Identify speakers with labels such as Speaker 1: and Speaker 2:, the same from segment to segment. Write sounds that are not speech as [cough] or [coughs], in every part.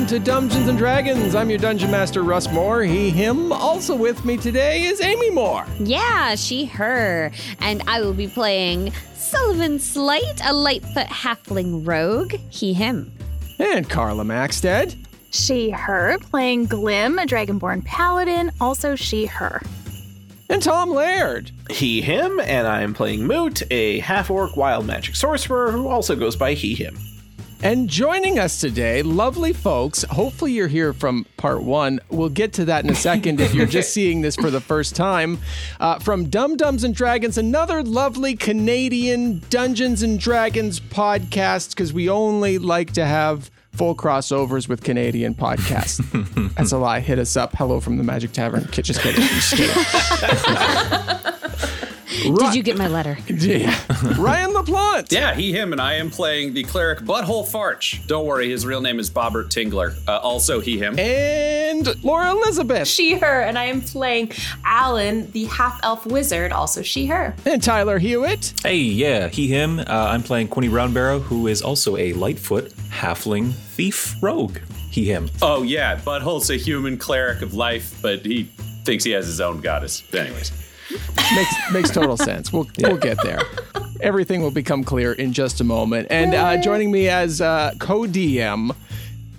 Speaker 1: Welcome to Dumbgeons and Dragons. I'm your dungeon master, Russ More. He, him. Also with me today is Amy More.
Speaker 2: Yeah, she, her. And I will be playing Sullivan Slight, a Lightfoot halfling rogue. He, him.
Speaker 1: And Carla Maxted.
Speaker 3: She, her, playing Glim, a Dragonborn paladin, also she, her.
Speaker 1: And Tom Laird.
Speaker 4: He, him, and I'm playing Moot, a half orc wild magic sorcerer who also goes by he, him.
Speaker 1: And joining us today, lovely folks. Hopefully, you're here from part one. We'll get to that in a second if you're just [laughs] seeing this for the first time. Uh, from Dumb-Dumbs and Dragons, another lovely Canadian Dungeons and Dragons podcast, because we only like to have full crossovers with Canadian podcasts. [laughs] That's a lie. Hit us up. Hello from the Magic Tavern. Just kidding. [laughs] Just kidding.
Speaker 2: Did you get my letter? [laughs]
Speaker 1: Yeah. Ryan LaPlante.
Speaker 5: Yeah, he, him, and I am playing the cleric Butthole Farch. Don't worry, his real name is Bobbert Tingler. Uh, also, he, him.
Speaker 1: And Laura Elizabeth.
Speaker 6: she, her, and I am playing Alyn, the half elf wizard, also she, her.
Speaker 1: And Tyler Hewitt.
Speaker 7: Hey, yeah, he, him. Uh, I'm playing Quinny Roundbarrow, who is also a Lightfoot halfling thief rogue. He, him.
Speaker 5: Oh, yeah, Butthole's a human cleric of life, but he thinks he has his own goddess. Anyways.
Speaker 1: Makes makes total [laughs] sense. We'll we'll get there. Everything will become clear in just a moment. And uh, joining me as uh, co-DM,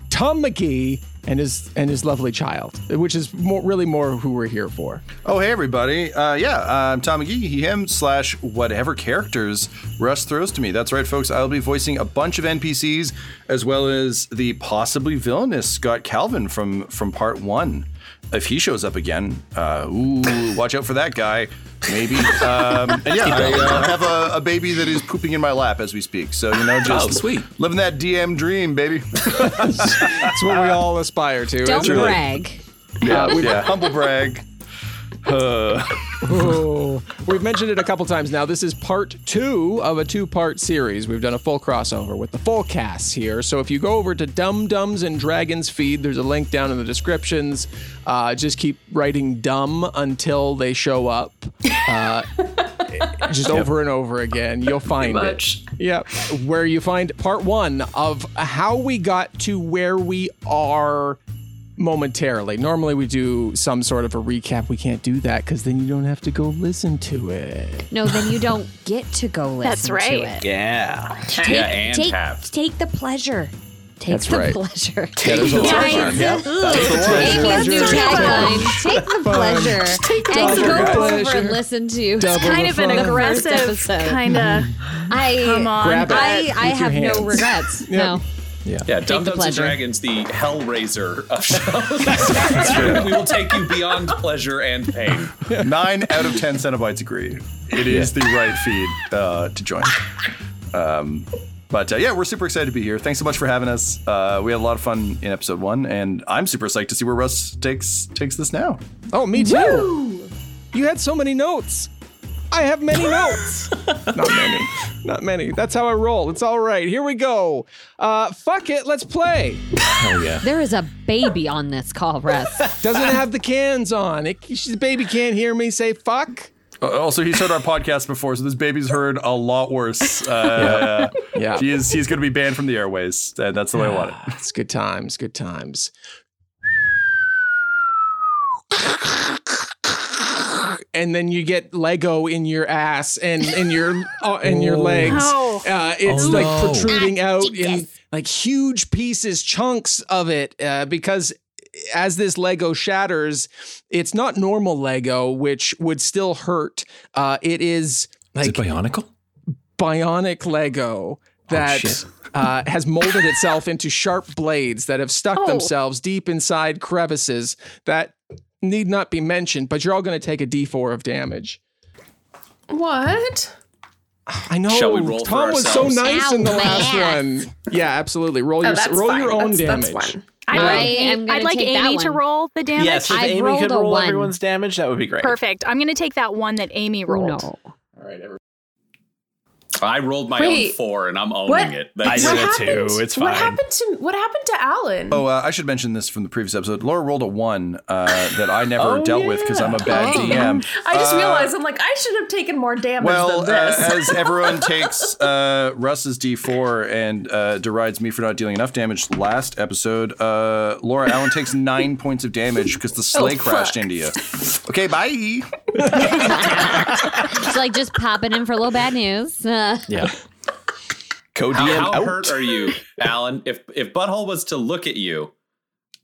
Speaker 1: Tom McGee and his and his lovely child, which is more really more who we're here for.
Speaker 8: Oh, hey, everybody. Uh, yeah, I'm Tom McGee, he, him, slash whatever characters Russ throws to me. That's right, folks. I'll be voicing a bunch of NPCs as well as the possibly villainous Scott Calvin from, from part one. If he shows up again, uh, ooh, watch out for that guy. Maybe. Um, and yeah, I uh, have a, a baby that is pooping in my lap as we speak. So, you know, just
Speaker 7: Oh, sweet.
Speaker 8: living that DM dream, baby. [laughs]
Speaker 1: That's what we all aspire to.
Speaker 2: Don't
Speaker 1: It's really-
Speaker 2: brag.
Speaker 8: yeah, yeah. Humble brag. Uh, [laughs]
Speaker 1: Oh, we've mentioned it a couple times now. This is part two of a two part series. We've done a full crossover with the full cast here. So if you go over to Dumb-Dumbs and Dragons feed, there's a link down in the descriptions. Uh, just keep writing dumb until they show up. Uh, [laughs] just over and over again. You'll find it. Yep. Where you find part one of how we got to where we are momentarily. Normally we do some sort of a recap. We can't do that because then you don't have to go listen to it.
Speaker 2: No, then you don't get to go listen
Speaker 3: That's right.
Speaker 2: to it.
Speaker 4: Yeah.
Speaker 2: Take,
Speaker 5: Yeah, and
Speaker 2: take,
Speaker 5: have.
Speaker 2: take the pleasure. Take
Speaker 1: That's
Speaker 2: the
Speaker 1: right.
Speaker 2: pleasure.
Speaker 1: there's a lot of
Speaker 4: Yep, that's the one.
Speaker 2: Amy's new
Speaker 1: Pleasure.
Speaker 2: Take the pleasure. and
Speaker 1: double
Speaker 2: go over
Speaker 1: pleasure.
Speaker 2: and listen to
Speaker 1: Double
Speaker 3: Kind of an aggressive kind of.
Speaker 2: I,
Speaker 3: Come on,
Speaker 1: Grab it
Speaker 2: I, I
Speaker 1: your
Speaker 2: have
Speaker 1: hands.
Speaker 2: no regrets. No.
Speaker 5: Yeah, Dum
Speaker 2: the
Speaker 5: Dums and. Dragons, the Hellraiser of [laughs] shows. we will take you beyond pleasure and pain.
Speaker 8: Nine out of ten Cenobites agree. It is the right feed uh, to join. Um, but uh, yeah, we're super excited to be here. Thanks so much for having us. Uh, we had a lot of fun in episode one, and I'm super psyched to see where Russ takes takes this now.
Speaker 1: Oh, me too. You had so many notes. I have many [laughs] notes. Not many. Not many. That's how I roll. It's all right. Here we go. Uh, fuck it. Let's play.
Speaker 7: Hell yeah.
Speaker 2: There is a baby on this call, Russ. [laughs]
Speaker 1: Doesn't have the cans on. It, the baby can't hear me say fuck.
Speaker 8: Uh, Also, he's heard our podcast before, so this baby's heard a lot worse. [laughs] Uh,
Speaker 1: Yeah.
Speaker 8: he is. He's going to be banned from the airways. and that's the way I want it. [sighs]
Speaker 1: It's good times, good times. And then you get Lego in your ass and in your [laughs] uh, in your legs.
Speaker 9: No.
Speaker 1: Uh, it's
Speaker 7: Oh,
Speaker 1: like
Speaker 7: no.
Speaker 1: protruding
Speaker 2: Ah,
Speaker 1: out in like huge pieces, chunks of it, uh, because as this Lego shatters, it's not normal Lego, which would still hurt. Uh, it is
Speaker 7: Is
Speaker 1: like
Speaker 7: it Bionicle?
Speaker 1: bionic Lego that
Speaker 7: shit.
Speaker 1: uh, has molded itself into sharp blades that have stuck
Speaker 9: Oh.
Speaker 1: themselves deep inside crevices that need not be mentioned, but you're all going to take a d4 of damage.
Speaker 6: What?
Speaker 1: I know.
Speaker 5: Shall we roll for
Speaker 1: Tom was so nice
Speaker 2: Ow,
Speaker 1: in the
Speaker 2: my
Speaker 1: last
Speaker 2: ass.
Speaker 1: one. Yeah, absolutely. Roll
Speaker 6: Oh,
Speaker 1: your roll
Speaker 6: fine.
Speaker 1: your own
Speaker 6: that's,
Speaker 1: damage.
Speaker 6: That's. Um,
Speaker 9: I'd
Speaker 2: I
Speaker 9: like,
Speaker 2: am
Speaker 9: I'd like Amy to roll the damage.
Speaker 4: Yes, if
Speaker 2: I've
Speaker 4: Amy could roll
Speaker 2: one.
Speaker 4: everyone's damage, that would be great.
Speaker 9: Perfect. I'm going to take that one that Amy rolled.
Speaker 2: no.
Speaker 5: I rolled my
Speaker 6: Wait,
Speaker 5: own four and I'm owning
Speaker 6: what?
Speaker 5: it.
Speaker 4: I
Speaker 5: That's
Speaker 4: did
Speaker 6: What
Speaker 4: it
Speaker 6: happened?
Speaker 4: too. It's
Speaker 6: What happened to What happened to Alyn?
Speaker 8: Oh, uh, I should mention this from the previous episode. Laura rolled a one uh, that I never
Speaker 4: Oh,
Speaker 8: dealt with because I'm a bad
Speaker 6: Oh.
Speaker 8: DM.
Speaker 6: I just
Speaker 8: Uh,
Speaker 6: realized I'm like I should have taken more damage
Speaker 8: Well,
Speaker 6: than
Speaker 8: uh, as [laughs] everyone takes uh, Russ's D4 and uh, derides me for not dealing enough damage last episode, uh, Laura Alyn takes nine [laughs] points of damage because the sleigh
Speaker 6: Oh,
Speaker 8: crashed into you. Okay, bye. [laughs]
Speaker 2: It's like just popping in for a little bad news.
Speaker 7: Yeah. [laughs]
Speaker 4: Co
Speaker 5: How,
Speaker 4: DM
Speaker 5: how
Speaker 4: out.
Speaker 5: hurt are you, Alyn? If if Butthole was to look at you,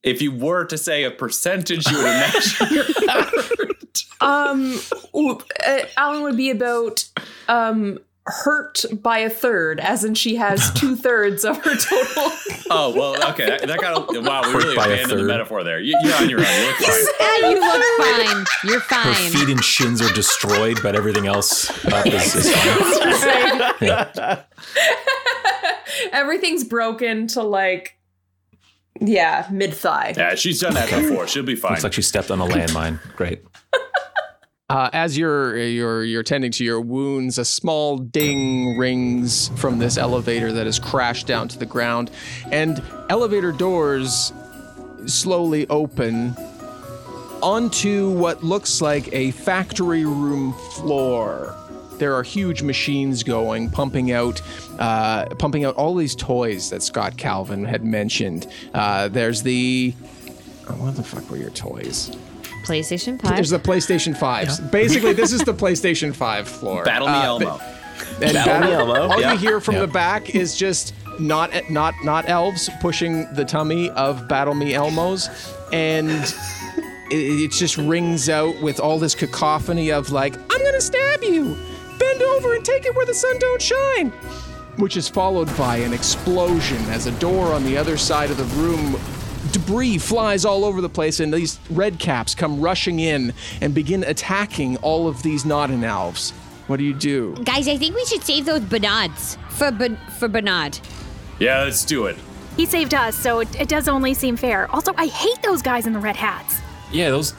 Speaker 5: if you were to say a percentage, you would imagine you're [laughs] hurt.
Speaker 6: um, uh, Alyn would be about um hurt by a third, as in she has [laughs] two thirds of her total.
Speaker 5: Oh well, okay. That, that got wow. We [laughs]
Speaker 7: Hurt
Speaker 5: really
Speaker 7: by
Speaker 5: abandoned the metaphor there. You, you're on your own. You look fine. [laughs]
Speaker 2: yeah, you look fine. You're
Speaker 7: Her feet and shins are destroyed, but everything else up is, is fine. Yeah.
Speaker 6: Everything's broken to like, yeah, mid thigh.
Speaker 5: Yeah, she's done that before. She'll be fine.
Speaker 7: Looks like she stepped on a landmine. Great.
Speaker 1: Uh, as you're you're you're tending to your wounds, a small ding rings from this elevator that has crashed down to the ground, and elevator doors slowly open onto what looks like a factory room floor. There are huge machines going, pumping out, uh, pumping out all these toys that Scott Calvin had mentioned. Uh, there's the, oh, what the fuck were your toys?
Speaker 2: PlayStation 5.
Speaker 1: There's the PlayStation 5s. Basically, this is the [laughs] PlayStation 5 floor.
Speaker 5: Battle me
Speaker 1: Uh,
Speaker 5: Elmo.
Speaker 1: and
Speaker 4: Battle me Elmo,
Speaker 1: all
Speaker 4: yeah.
Speaker 1: you hear from
Speaker 7: Yeah.
Speaker 1: the back is just not not not elves pushing the tummy of Battle Me Elmos, and it, it just rings out with all this cacophony of like, "I'm gonna stab you! Bend over and take it where the sun don't shine." Which is followed by an explosion as a door on the other side of the room debris flies all over the place, and these red caps come rushing in and begin attacking all of these Nodden elves. What do you do?
Speaker 2: Guys, I think we should save those Bernards for ben- for Bernard.
Speaker 5: Yeah, let's do it.
Speaker 9: He saved us, so it, it does only seem fair. Also, I hate those guys in the red hats.
Speaker 7: Yeah, those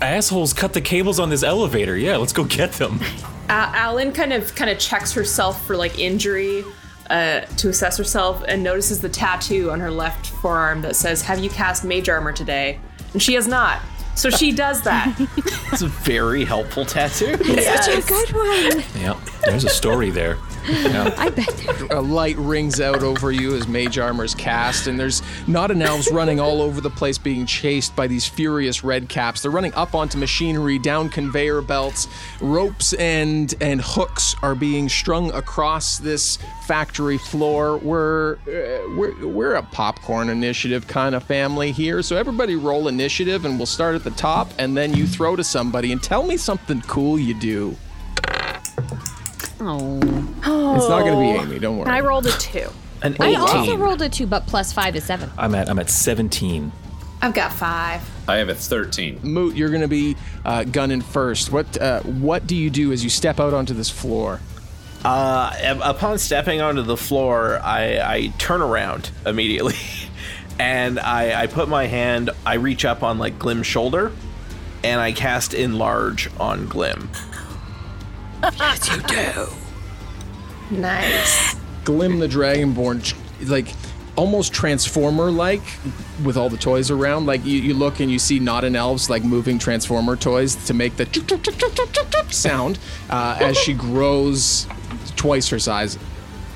Speaker 7: assholes cut the cables on this elevator. Yeah, let's go get them. [laughs]
Speaker 6: Uh, Alyn kind of kind of checks herself for like injury uh, to assess herself and notices the tattoo on her left forearm that says "Have you cast Mage Armor today?" And she has not. So she does that. [laughs]
Speaker 4: It's a very helpful tattoo.
Speaker 2: It's Such a good one.
Speaker 7: Yeah, there's a story there. Yeah.
Speaker 2: I bet. there-
Speaker 1: a light rings out over you as mage armor's cast, and there's not an elves running all over the place being chased by these furious red caps. They're running up onto machinery, down conveyor belts, ropes and and hooks are being strung across this factory floor. We're uh, we're we're a popcorn initiative kind of family here, so everybody roll initiative, and we'll start at the top, and then you throw to somebody and tell me something cool you do.
Speaker 2: Oh.
Speaker 1: It's not going to be Amy, don't worry.
Speaker 9: I rolled a two.
Speaker 4: An
Speaker 2: I also rolled a two, but plus five is seven.
Speaker 7: I'm at I'm at 17.
Speaker 6: I've got five.
Speaker 5: I have a 13.
Speaker 1: Moot, you're going to be uh, gunning first. What uh, what do you do as you step out onto this floor?
Speaker 4: Uh, upon stepping onto the floor, I, I turn around immediately, [laughs] and I, I put my hand. I reach up on like Glim's shoulder, and I cast enlarge on Glim.
Speaker 6: Nice.
Speaker 1: Glim the Dragonborn, like almost transformer like with all the toys around like you, you look and you see not an elves like moving transformer toys to make the sound uh, as she grows twice her size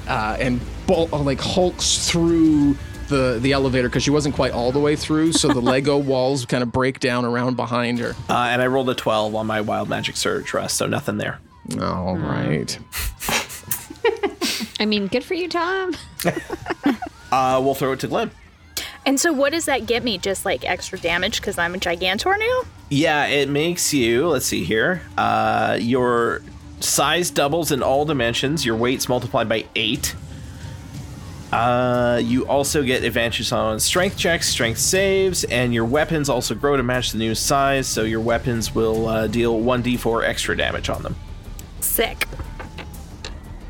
Speaker 1: uh, and bul- like hulks through the, the elevator because she wasn't quite all the way through so the [laughs] lego walls kind of break down around behind her
Speaker 4: Uh, and I rolled a 12 on my wild magic surge rest, so nothing there.
Speaker 1: All right [laughs]
Speaker 2: I mean, good for you, Tom. [laughs]
Speaker 4: Uh, we'll throw it to Glim.
Speaker 9: And so, what does that get me? Just like extra damage because I'm a Gigantor now?
Speaker 4: Yeah, it makes you, let's see here, uh, your size doubles in all dimensions, your weight's multiplied by eight. Uh, you also get advantages on strength checks, strength saves, and your weapons also grow to match the new size, so your weapons will uh, deal 1d4 extra damage on them.
Speaker 9: Sick.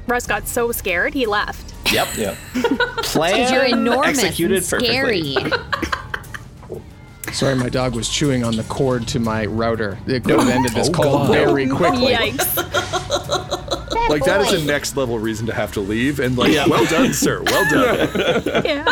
Speaker 9: Russ got so scared he left.
Speaker 4: Yep.
Speaker 7: Yeah. [laughs]
Speaker 4: Plan
Speaker 2: You're enormous
Speaker 4: executed
Speaker 2: and scary.
Speaker 4: perfectly. [laughs]
Speaker 1: sorry my dog was chewing on the cord to my router it could have ended this
Speaker 7: Oh,
Speaker 1: call
Speaker 7: God.
Speaker 1: very quickly
Speaker 9: Yikes. [laughs]
Speaker 10: Like that is a next level reason to have to leave, and like, well done, sir. Well done.
Speaker 9: yeah.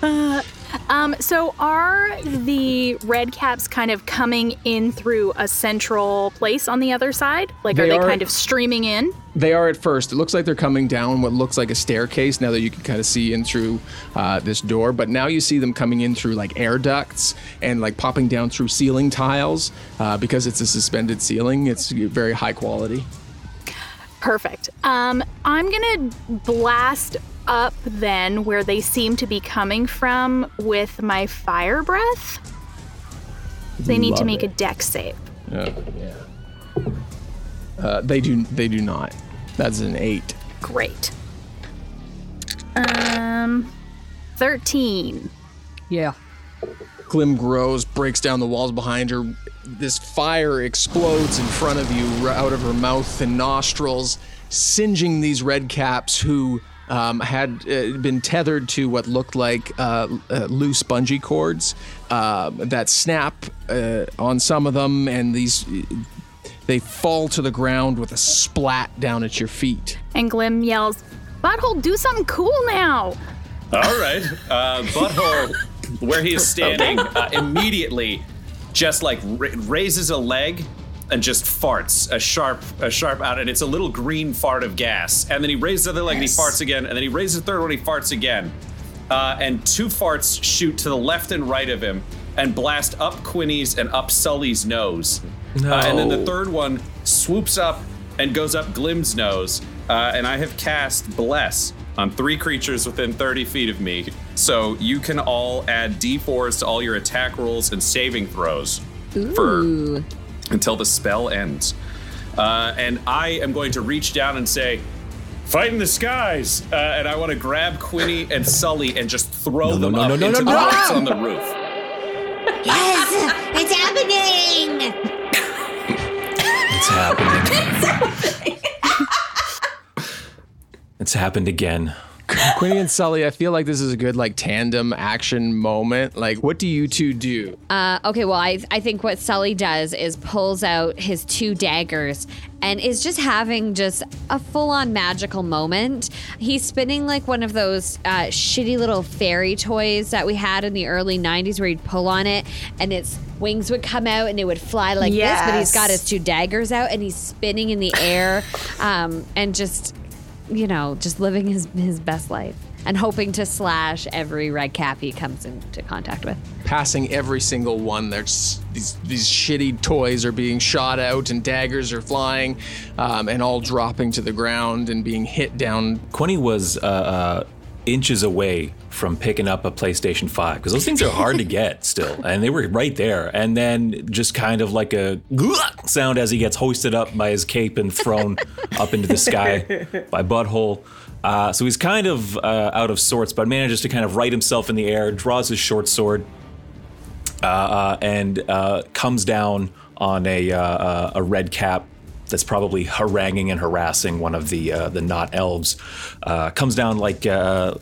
Speaker 9: Uh, um, so are the red caps kind of coming in through a central place on the other side? Like,
Speaker 1: They
Speaker 9: are they
Speaker 1: are-
Speaker 9: kind of streaming in?
Speaker 1: They are at first. It looks like they're coming down what looks like a staircase now that you can kind of see in through uh, this door. But now you see them coming in through like air ducts and like popping down through ceiling tiles uh, because it's a suspended ceiling. It's very high quality.
Speaker 9: Perfect. Um, I'm gonna blast up then where they seem to be coming from with my fire breath. They need to make
Speaker 1: it.
Speaker 9: a dex save.
Speaker 1: Yeah. Uh, they do. They do not. That's an eight.
Speaker 9: Great. Um, thirteen.
Speaker 2: Yeah.
Speaker 1: Glim grows, breaks down the walls behind her. This fire explodes in front of you, out of her mouth and nostrils, singeing these red caps who um, had uh, been tethered to what looked like uh, uh, loose bungee cords uh, that snap uh, on some of them, and these they fall to the ground with a splat down at your feet.
Speaker 9: And Glim yells, "Butthole, do something cool now!"
Speaker 5: All right. Uh, Butthole, where he is [laughs] standing, uh, immediately just like ra- raises a leg and just farts a sharp, a sharp out, and it's a little green fart of gas. And then he raises the other leg and he farts again, and then he raises the third one, he farts again. Uh, and two farts shoot to the left and right of him and blast up Quinny's and up Sully's nose.
Speaker 7: No.
Speaker 5: Uh, and then the third one swoops up and goes up Glim's nose. Uh, and I have cast Bless on three creatures within 30 feet of me. So you can all add d4s to all your attack rolls and saving throws for until the spell ends. Uh, and I am going to reach down and say, Fight in the skies! Uh, and I want to grab Quinny and Sully and just throw
Speaker 7: No,
Speaker 5: them
Speaker 7: no,
Speaker 5: up
Speaker 7: no, no,
Speaker 5: into
Speaker 7: no,
Speaker 5: the
Speaker 7: no.
Speaker 5: lights on the roof.
Speaker 11: Yes, it's happening.
Speaker 7: It's happening. [laughs] it's happened again.
Speaker 1: Quinny and Sully, I feel like this is a good like tandem action moment. Like, what do you two do?
Speaker 2: Uh, okay, well, I, I think what Sully does is pulls out his two daggers and is just having just a full on magical moment. He's spinning like one of those uh, shitty little fairy toys that we had in the early 90s where you'd pull on it and its wings would come out and it would fly like this, but he's got his two daggers out and he's spinning in the air um, and just, you know, just living his, his best life. And hoping to slash every red cap he comes into contact with.
Speaker 1: Passing every single one. There's these these shitty toys are being shot out and daggers are flying, um, and all dropping to the ground and being hit down.
Speaker 7: Quinny was uh, uh, inches away from picking up a PlayStation 5 because those things are hard to [laughs] get still, and they were right there. And then just kind of like a [laughs] sound as he gets hoisted up by his cape and thrown [laughs] up into the sky by Butthole. Uh, so he's kind of uh, out of sorts, but manages to kind of right himself in the air, draws his short sword, uh, uh, and uh, comes down on a uh, uh, a red cap that's probably haranguing and harassing one of the uh, the not elves. Uh, comes down like uh,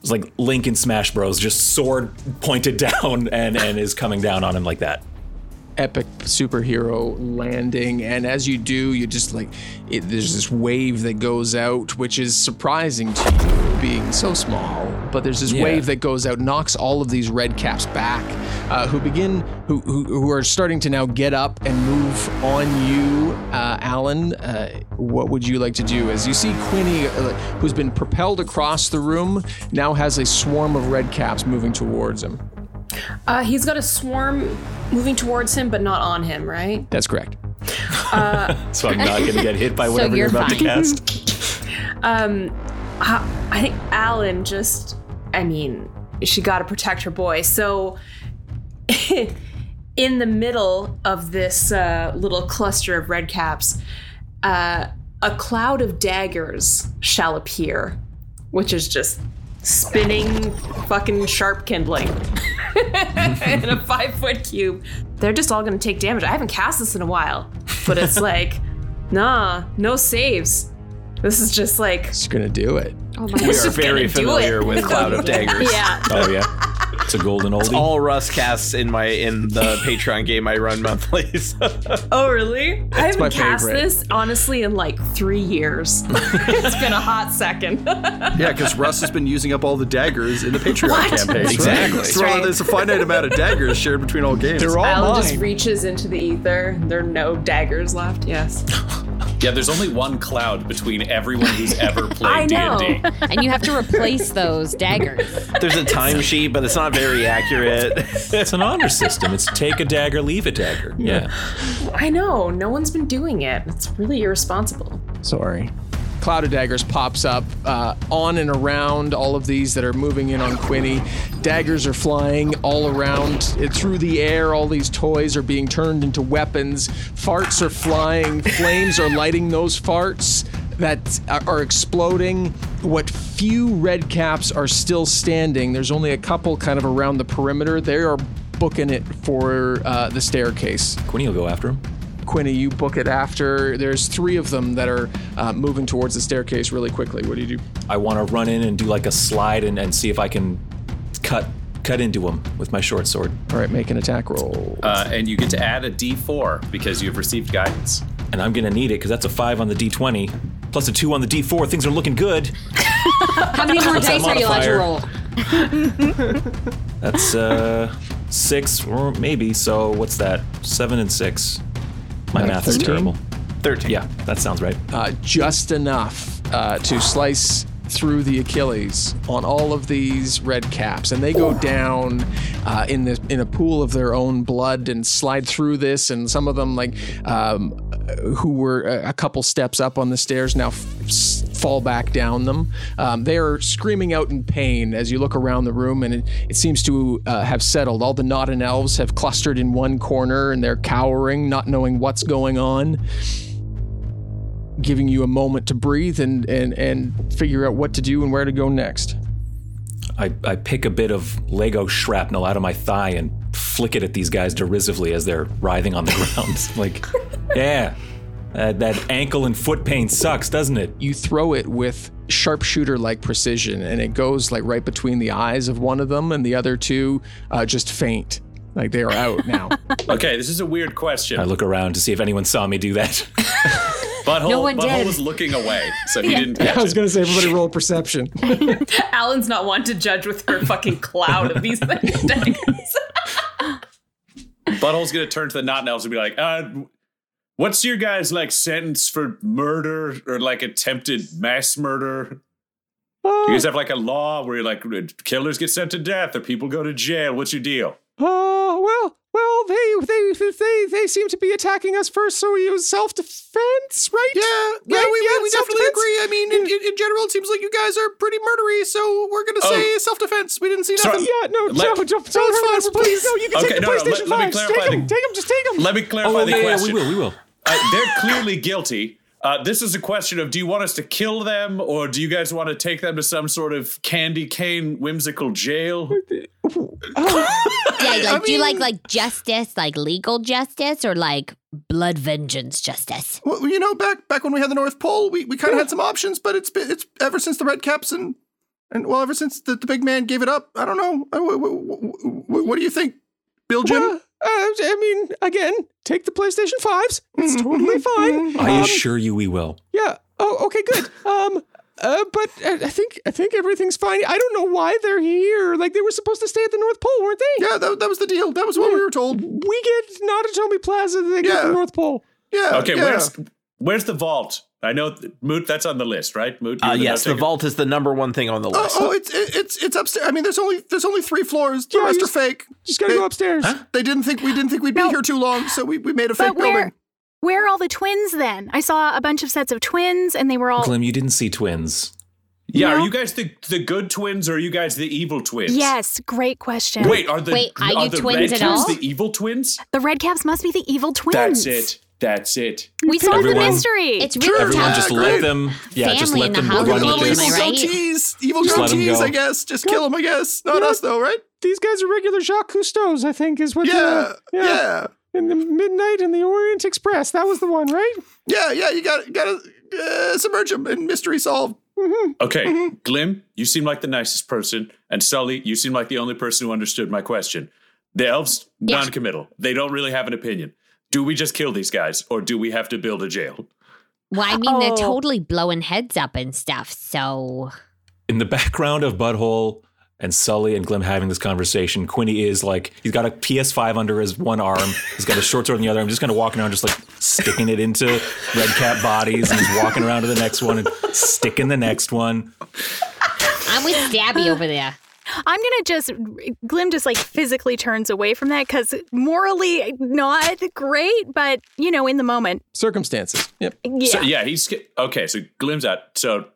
Speaker 7: it's like Link in Smash Bros. Just sword pointed [laughs] down and and is coming down on him like that.
Speaker 1: epic superhero landing and as you do you just like it, there's this wave that goes out which is surprising to you being so small but there's this
Speaker 7: Yeah.
Speaker 1: wave that goes out knocks all of these red caps back uh, who begin who, who who are starting to now get up and move on you uh, Alyn uh, what would you like to do as you see quinny uh, who's been propelled across the room now has a swarm of red caps moving towards him
Speaker 6: Uh, he's got a swarm moving towards him, but not on him, right?
Speaker 1: that's correct [laughs]
Speaker 7: So I'm not going to get hit by [laughs]
Speaker 2: So
Speaker 7: whatever you're,
Speaker 2: you're
Speaker 7: about to cast. [laughs]
Speaker 6: Um, I, I think Alyn just, I mean, she got to protect her boy. So, in the middle of this uh, little cluster of red caps, uh, a cloud of daggers shall appear, which is just spinning fucking sharp kindling [laughs] in a five foot cube. They're just all gonna take damage. I haven't cast this in a while, but it's [laughs] like, nah, no saves. This is just like
Speaker 1: just gonna do it
Speaker 2: Oh my
Speaker 4: we are very familiar with Cloud of [laughs] Daggers.
Speaker 9: Yeah.
Speaker 7: Oh yeah, it's a golden oldie.
Speaker 4: It's All Russ casts in my in the [laughs] Patreon game I run monthly. [laughs] so-
Speaker 6: Oh, really? I haven't cast
Speaker 1: favorite.
Speaker 6: this honestly in like three years. [laughs] it's been a hot second.
Speaker 8: Yeah, because Russ has been using up all the daggers in the Patreon
Speaker 6: What?
Speaker 8: campaign.
Speaker 4: Exactly.
Speaker 8: So
Speaker 6: right.
Speaker 8: there's a finite amount of daggers shared between all games.
Speaker 1: they're all
Speaker 6: Alyn
Speaker 1: mine
Speaker 6: just reaches into the ether. There are no daggers left. Yes.
Speaker 5: Yeah, there's only one cloud between everyone who's ever
Speaker 6: I
Speaker 5: played
Speaker 6: know.
Speaker 5: D&D.
Speaker 2: and you have to replace those daggers.
Speaker 4: There's a timesheet, but it's not very accurate. [laughs]
Speaker 7: It's an honor system. It's take a dagger, leave a dagger. Yeah.
Speaker 6: I know. No one's been doing it. It's really irresponsible.
Speaker 1: Sorry. Cloud of Daggers pops up uh, on and around all of these that are moving in on Quinny. Daggers are flying all around it, through the air. All these toys are being turned into weapons. Farts are flying. Flames are lighting those farts that are exploding. What few red caps are still standing, there's only a couple kind of around the perimeter. They are booking it for uh, the staircase.
Speaker 7: Quinny will go after him.
Speaker 1: Quinny, you book it after. There's three of them that are uh, moving towards the staircase really quickly. What do you do?
Speaker 7: I want to run in and do like a slide and, and see if I can cut cut into him with my short sword.
Speaker 1: All right, make an attack roll.
Speaker 5: Uh, and you get to add a D4 because you've received guidance.
Speaker 7: And I'm gonna need it because that's a five on the D20 plus a two on the D4. Things are looking good. [laughs]
Speaker 2: How many more dice are you allowed to roll? [laughs]
Speaker 7: That's uh six or maybe. So what's that? Seven and six. My
Speaker 1: Uh,
Speaker 7: math is terrible.
Speaker 4: 13.
Speaker 7: Yeah, that sounds right.
Speaker 1: Uh, just enough uh, to slice through the Achilles on all of these red caps, and they go down uh, in the in a pool of their own blood and slide through this. And some of them, like um, who were a couple steps up on the stairs, now f- fall back down them. Um, they are screaming out in pain as you look around the room, and it, it seems to uh, have settled. All the Nodden elves have clustered in one corner, and they're cowering, not knowing what's going on giving you a moment to breathe and and and figure out what to do and where to go next.
Speaker 7: I, I pick a bit of Lego shrapnel out of my thigh and flick it at these guys derisively as they're writhing on the [laughs] ground. like, yeah, that, that ankle and foot pain sucks, doesn't it?
Speaker 1: You throw it with sharpshooter like precision and it goes like right between the eyes of one of them and the other two uh, just faint. Like they are out now. [laughs]
Speaker 5: Okay, this is a weird question.
Speaker 7: I look around to see if anyone saw me do that. [laughs]
Speaker 5: Butthole,
Speaker 2: No one
Speaker 5: Butthole
Speaker 2: did.
Speaker 5: was looking away, so he didn't catch
Speaker 1: I was gonna say everybody roll perception. [laughs]
Speaker 6: Alyn's not one to judge with her fucking cloud of these things. daggers. [laughs]
Speaker 5: Butthole's gonna turn to the not elves and be like, uh, what's your guys like sentence for murder or like attempted mass murder? Do you guys have like a law where you're like killers get sent to death or people go to jail? What's your deal?
Speaker 1: Oh well, well they they they they seem to be attacking us first, so we use self defense, right?
Speaker 8: Yeah, yeah,
Speaker 1: Right?
Speaker 8: we, we,
Speaker 1: Yeah,
Speaker 8: we definitely agree. I mean, in, in, in general, it seems like you guys are pretty murdery, so we're gonna say
Speaker 5: Oh.
Speaker 8: self-defense. We didn't see
Speaker 5: Sorry.
Speaker 8: nothing.
Speaker 1: Yeah, no,
Speaker 5: Let-
Speaker 1: don't, don't, don't
Speaker 8: it's fine,
Speaker 1: hurt us,
Speaker 8: we're
Speaker 1: please. No, you can
Speaker 5: Okay,
Speaker 1: take the
Speaker 5: no, no, let-
Speaker 1: PlayStation
Speaker 5: let me
Speaker 1: 5.
Speaker 5: clarify
Speaker 1: Take them, take them, just take them.
Speaker 5: Let me clarify
Speaker 7: oh,
Speaker 5: the
Speaker 7: yeah, yeah, we will, we will.
Speaker 5: Uh, they're clearly guilty. Uh, this is a question of do you want us to kill them or do you guys want to take them to some sort of candy cane whimsical jail? [laughs]
Speaker 11: Yeah, [laughs] like do you like like justice, like legal justice, or like blood vengeance justice?
Speaker 8: Well, you know, back back when we had the North Pole, we, we kind of had some options, but it's been it's ever since the Red Caps and and well, ever since the, the big man gave it up. I don't know. Uh, wh- wh- wh- wh- What, do you think, Bill Jim?
Speaker 1: Well, I mean, again, take the PlayStation 5s. It's totally [laughs] fine.
Speaker 7: I
Speaker 1: Um,
Speaker 7: assure you we will.
Speaker 1: Yeah. Oh, okay, good. Um, uh, but uh, I think I think everything's fine. I don't know why they're here. Like they were supposed to stay at the North Pole, weren't they?
Speaker 8: Yeah, that, that was the deal. That was what we were told.
Speaker 1: We get Nakatomi Plaza. They get
Speaker 8: Yeah.
Speaker 1: the North Pole.
Speaker 8: Yeah.
Speaker 5: Okay,
Speaker 8: yeah.
Speaker 5: where's where's the vault? I know Moot. That's on the list, right? Moot.
Speaker 4: Uh, yes, the vault is the number one thing on the
Speaker 8: Oh,
Speaker 4: list.
Speaker 8: oh, it's it's it's upstairs. I mean, there's only there's only three floors. The
Speaker 1: Yeah,
Speaker 8: rest
Speaker 1: you
Speaker 8: are fake.
Speaker 1: Just gotta
Speaker 8: They-
Speaker 1: go upstairs.
Speaker 8: They didn't think we didn't think we'd be here too long, so we, we made a fake
Speaker 9: But where
Speaker 8: building.
Speaker 9: where are all the twins then? I saw a bunch of sets of twins and they were all
Speaker 7: Glim, you didn't see twins.
Speaker 5: Yeah,
Speaker 9: No.
Speaker 5: are you guys the the good twins or are you guys the evil twins?
Speaker 9: Yes, great question.
Speaker 5: Wait, are the
Speaker 11: Wait, are you
Speaker 5: the
Speaker 11: twins
Speaker 5: red
Speaker 11: at
Speaker 5: caps
Speaker 11: all?
Speaker 5: the evil twins?
Speaker 9: The red caps must be the evil twins.
Speaker 5: That's it. That's it.
Speaker 9: We solved the mystery.
Speaker 11: It's really
Speaker 7: Everyone
Speaker 11: tough.
Speaker 7: just
Speaker 8: Yeah,
Speaker 7: let them. Yeah, just
Speaker 11: Family
Speaker 7: let
Speaker 11: in the
Speaker 7: them
Speaker 11: house.
Speaker 7: run with
Speaker 8: Evil
Speaker 11: Am
Speaker 7: this.
Speaker 11: I right?
Speaker 8: goatees, evil
Speaker 7: Just let 'em
Speaker 8: goatees.
Speaker 7: go.
Speaker 8: I guess. Just kill them. I guess. Not
Speaker 1: Yeah.
Speaker 8: us though, right?
Speaker 1: These guys are regular Jacques Cousteau's, I think, is what.
Speaker 8: Yeah,
Speaker 1: the-
Speaker 8: yeah,
Speaker 1: In the Midnight and the Orient Express. That was the one, right?
Speaker 8: yeah, yeah. You got got to uh, submerge them and mystery solved.
Speaker 5: Okay,
Speaker 8: Mm-hmm.
Speaker 5: Glim, you seem like the nicest person, and Sully, you seem like the only person who understood my question. The elves
Speaker 11: Yeah.
Speaker 5: non-committal; they don't really have an opinion. Do we just kill these guys, or do we have to build a jail?
Speaker 11: Well, I mean, they're
Speaker 9: Oh.
Speaker 11: totally blowing heads up and stuff. So
Speaker 7: In the background of Butthole and Sully and Glim having this conversation, Quinny is like, he's got a PS5 under his one arm. He's got a short sword in the other. I'm just kind of walking around, just like sticking it into red cap bodies and he's walking around to the next one and sticking the next one.
Speaker 11: I'm with Stabby over there.
Speaker 9: I'm gonna just Glim just like physically turns away from that because morally not great, but you know, in the moment,
Speaker 1: Circumstances. Yep.
Speaker 9: yeah.
Speaker 5: So, yeah, he's okay. So Glim's out. So,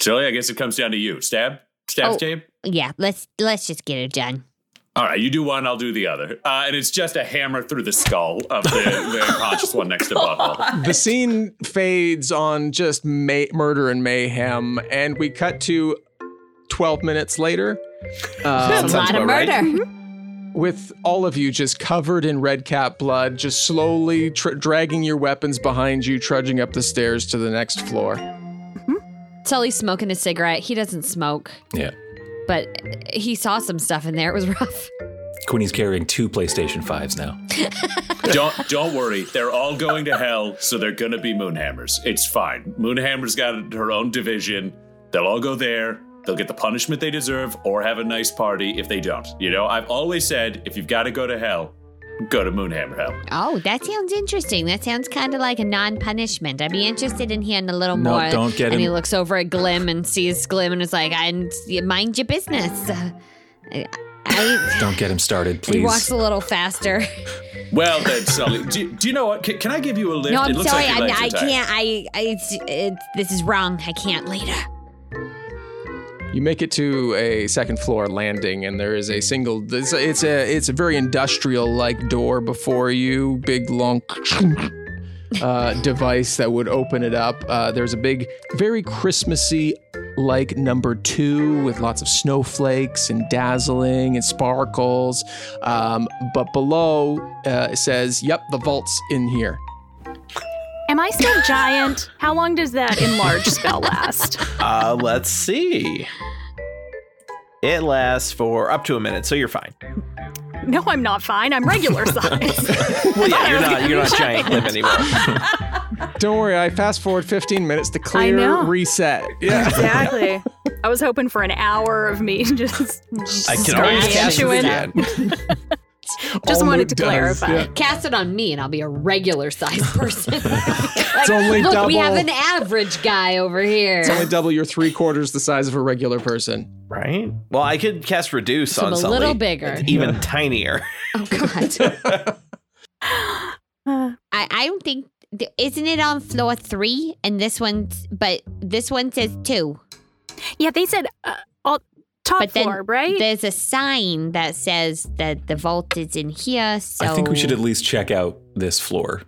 Speaker 5: Sully, I guess it comes down to you. Stab, stab,
Speaker 11: Oh.
Speaker 5: Jabe.
Speaker 11: Yeah, let's let's just get it done.
Speaker 5: All right, you do one, I'll do the other, uh, and it's just a hammer through the skull of the, the [laughs] unconscious one next to Butthole.
Speaker 1: The scene fades on just ma- murder and mayhem, and we cut to 12 minutes later.
Speaker 11: A
Speaker 1: Um,
Speaker 11: lot of
Speaker 4: about right.
Speaker 11: murder.
Speaker 1: with all of you just covered in red cap blood, just slowly tr- dragging your weapons behind you, trudging up the stairs to the next floor.
Speaker 2: Sully's smoking a cigarette. He doesn't smoke,
Speaker 7: Yeah.
Speaker 2: but he saw some stuff in there. It was [laughs] rough.
Speaker 7: Quinny's carrying two PlayStation 5s now. [laughs]
Speaker 5: don't don't worry, they're all going to hell, so they're gonna be Moonhammers. It's fine. Moonhammer's got her own division. They'll all go there. They'll get the punishment they deserve, or have a nice party if they don't. You know, I've always said if you've got to go to hell, go to Moonhammer hell.
Speaker 11: Oh, that sounds interesting. That sounds kind of like a non-punishment. I'd be interested in hearing a little
Speaker 7: No,
Speaker 11: more.
Speaker 7: don't get
Speaker 2: And he looks over at Glim and sees Glim and is like, "And
Speaker 11: Mind your business. Uh, [laughs] I, I
Speaker 7: Don't get him started, please.
Speaker 2: he walks a little faster."
Speaker 5: Well then, [laughs] Sully, do, do you know what? Can, can I give you a lift?
Speaker 11: no, I'm
Speaker 5: looks
Speaker 11: sorry.
Speaker 5: like
Speaker 11: I'm, I can't. I. I it's, it's, this is wrong. I can't later.
Speaker 1: You make it to a second floor landing, and there is a single. It's a it's a, it's a very industrial like door before you. Big long [laughs] uh, device that would open it up. Uh, there's a big, very Christmassy like number two with lots of snowflakes and dazzling and sparkles. Um, but below uh, it says, "Yep, the vault's in here."
Speaker 9: Am I still giant? How long does that enlarge spell last?
Speaker 4: Uh, let's see. It lasts for up to a minute, so you're fine.
Speaker 9: No, I'm not fine. I'm regular [laughs] size.
Speaker 4: Well, yeah, you're not you're not giant Glim anymore. [laughs]
Speaker 1: Don't worry, I fast forward 15 minutes to clear
Speaker 9: know.
Speaker 1: reset. Yeah.
Speaker 9: exactly. I was hoping for an hour of me [laughs] just.
Speaker 4: I can always
Speaker 9: Scratch
Speaker 4: cast it
Speaker 9: you in.
Speaker 4: again.
Speaker 9: Just
Speaker 1: All
Speaker 9: wanted to
Speaker 1: does,
Speaker 9: clarify.
Speaker 1: yeah.
Speaker 2: Cast it on me, and I'll be a regular sized [laughs] person. [laughs]
Speaker 1: It's only
Speaker 2: Look,
Speaker 1: double.
Speaker 2: we have an average guy over here.
Speaker 1: It's only double. You're three quarters the size of a regular person.
Speaker 4: Right? Well, I could cast reduce
Speaker 2: So
Speaker 4: on
Speaker 2: I'm a little bigger.
Speaker 4: It's even tinier. [laughs]
Speaker 2: Oh God.
Speaker 11: I, I don't think. Isn't it on floor three? And this one's. But this one says two.
Speaker 9: yeah, they said uh, all, top
Speaker 11: But then
Speaker 9: floor, right?
Speaker 11: There's a sign that says that the vault is in here. So
Speaker 7: I think we should at least check out this floor.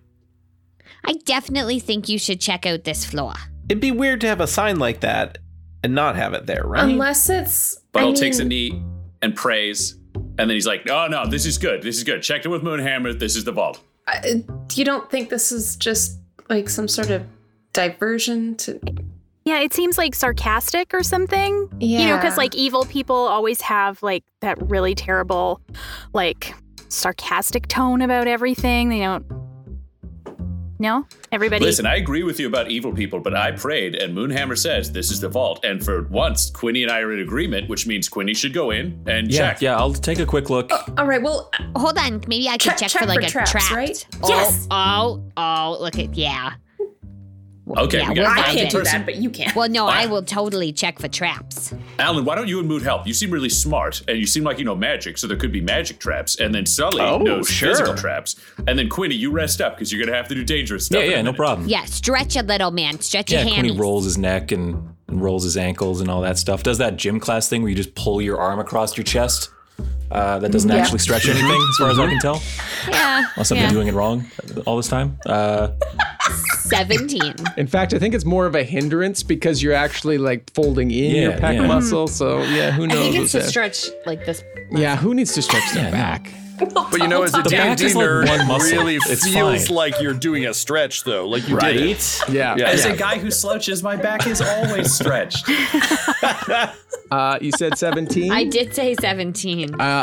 Speaker 11: I definitely think you should check out this floor.
Speaker 4: It'd be weird to have a sign like that and not have it there, right?
Speaker 6: Unless it's.
Speaker 5: Butthole
Speaker 6: I mean,
Speaker 5: takes a knee and prays, and then he's like, "Oh no, this is good. This is good. Checked it with Moonhammer. This is the vault."
Speaker 6: I- you don't think this is just like some sort of diversion to.
Speaker 9: Yeah, it seems like sarcastic or something. Yeah. You know, because like evil people always have like that really terrible, like sarcastic tone about everything. They don't. No, everybody.
Speaker 5: Listen, I agree with you about evil people, but I prayed, and Moonhammer says this is the vault. And for once, Quinny and I are in agreement, which means Quinny should go in and
Speaker 7: Yeah,
Speaker 5: check.
Speaker 7: yeah. I'll take a quick look.
Speaker 6: Oh, all right, well,
Speaker 11: Hold on, maybe I
Speaker 6: Check-
Speaker 11: could check,
Speaker 6: check
Speaker 11: for like
Speaker 6: for
Speaker 11: a
Speaker 6: traps,
Speaker 11: trap.
Speaker 6: right?
Speaker 11: Oh,
Speaker 6: Yes.
Speaker 11: Oh, oh, look at yeah.
Speaker 5: Okay,
Speaker 11: yeah,
Speaker 5: we
Speaker 11: we'll
Speaker 6: I can't do that, but you can.
Speaker 11: Well, no, I will totally check for traps.
Speaker 5: Alyn, why don't you and Moon help? You seem really smart, and you seem like you know magic, so there could be magic traps. And then Sully
Speaker 4: Oh,
Speaker 5: knows
Speaker 4: sure.
Speaker 5: physical traps. And then Quinny, you rest up because you're gonna have to do dangerous stuff.
Speaker 7: Yeah, yeah, no problem.
Speaker 11: Yeah, stretch a little, man. Stretch
Speaker 7: Yeah,
Speaker 11: your
Speaker 7: Quinny
Speaker 11: hammies.
Speaker 7: rolls his neck and, and rolls his ankles and all that stuff. Does that gym class thing where you just pull your arm across your chest. Uh, that doesn't
Speaker 6: Yeah.
Speaker 7: actually stretch [laughs] anything, as far as I can tell.
Speaker 11: Yeah.
Speaker 7: Unless I've
Speaker 11: yeah.
Speaker 7: been doing it wrong all this time. Uh,
Speaker 11: 17.
Speaker 1: In fact, I think it's more of a hindrance because you're actually like folding in your
Speaker 7: Yeah,
Speaker 1: pec
Speaker 7: yeah.
Speaker 1: muscle. So yeah, who
Speaker 2: I
Speaker 1: knows?
Speaker 2: think it's to stretch like this.
Speaker 1: Yeah, who needs to stretch their back?
Speaker 8: But you know, as a
Speaker 7: The back
Speaker 8: D&D
Speaker 7: is like
Speaker 8: nerd,
Speaker 7: one
Speaker 8: it
Speaker 7: muscle.
Speaker 8: really
Speaker 7: It's
Speaker 8: feels
Speaker 7: fine.
Speaker 8: like you're doing a stretch, though. Like you did it.
Speaker 4: Right?
Speaker 1: Yeah.
Speaker 8: Yeah.
Speaker 5: As
Speaker 1: yeah.
Speaker 5: a guy who slouches, my back is always stretched. [laughs]
Speaker 1: Uh, you said 17.
Speaker 2: I did say 17.
Speaker 1: Uh,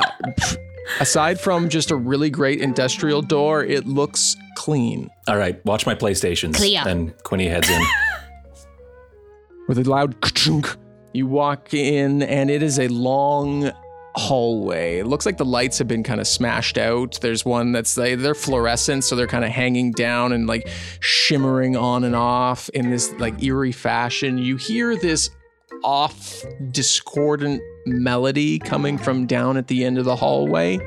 Speaker 1: aside from just a really great industrial door, it looks clean.
Speaker 7: all right, watch my PlayStations.
Speaker 11: Cleo.
Speaker 7: Then Quinny heads in. [laughs]
Speaker 1: With a loud ka-chunk, you walk in, and it is a long hallway. It looks like the lights have been kind of smashed out. There's one that's like they're fluorescent, so they're kind of hanging down and like shimmering on and off in this like eerie fashion. You hear this off discordant melody coming from down at the end of the hallway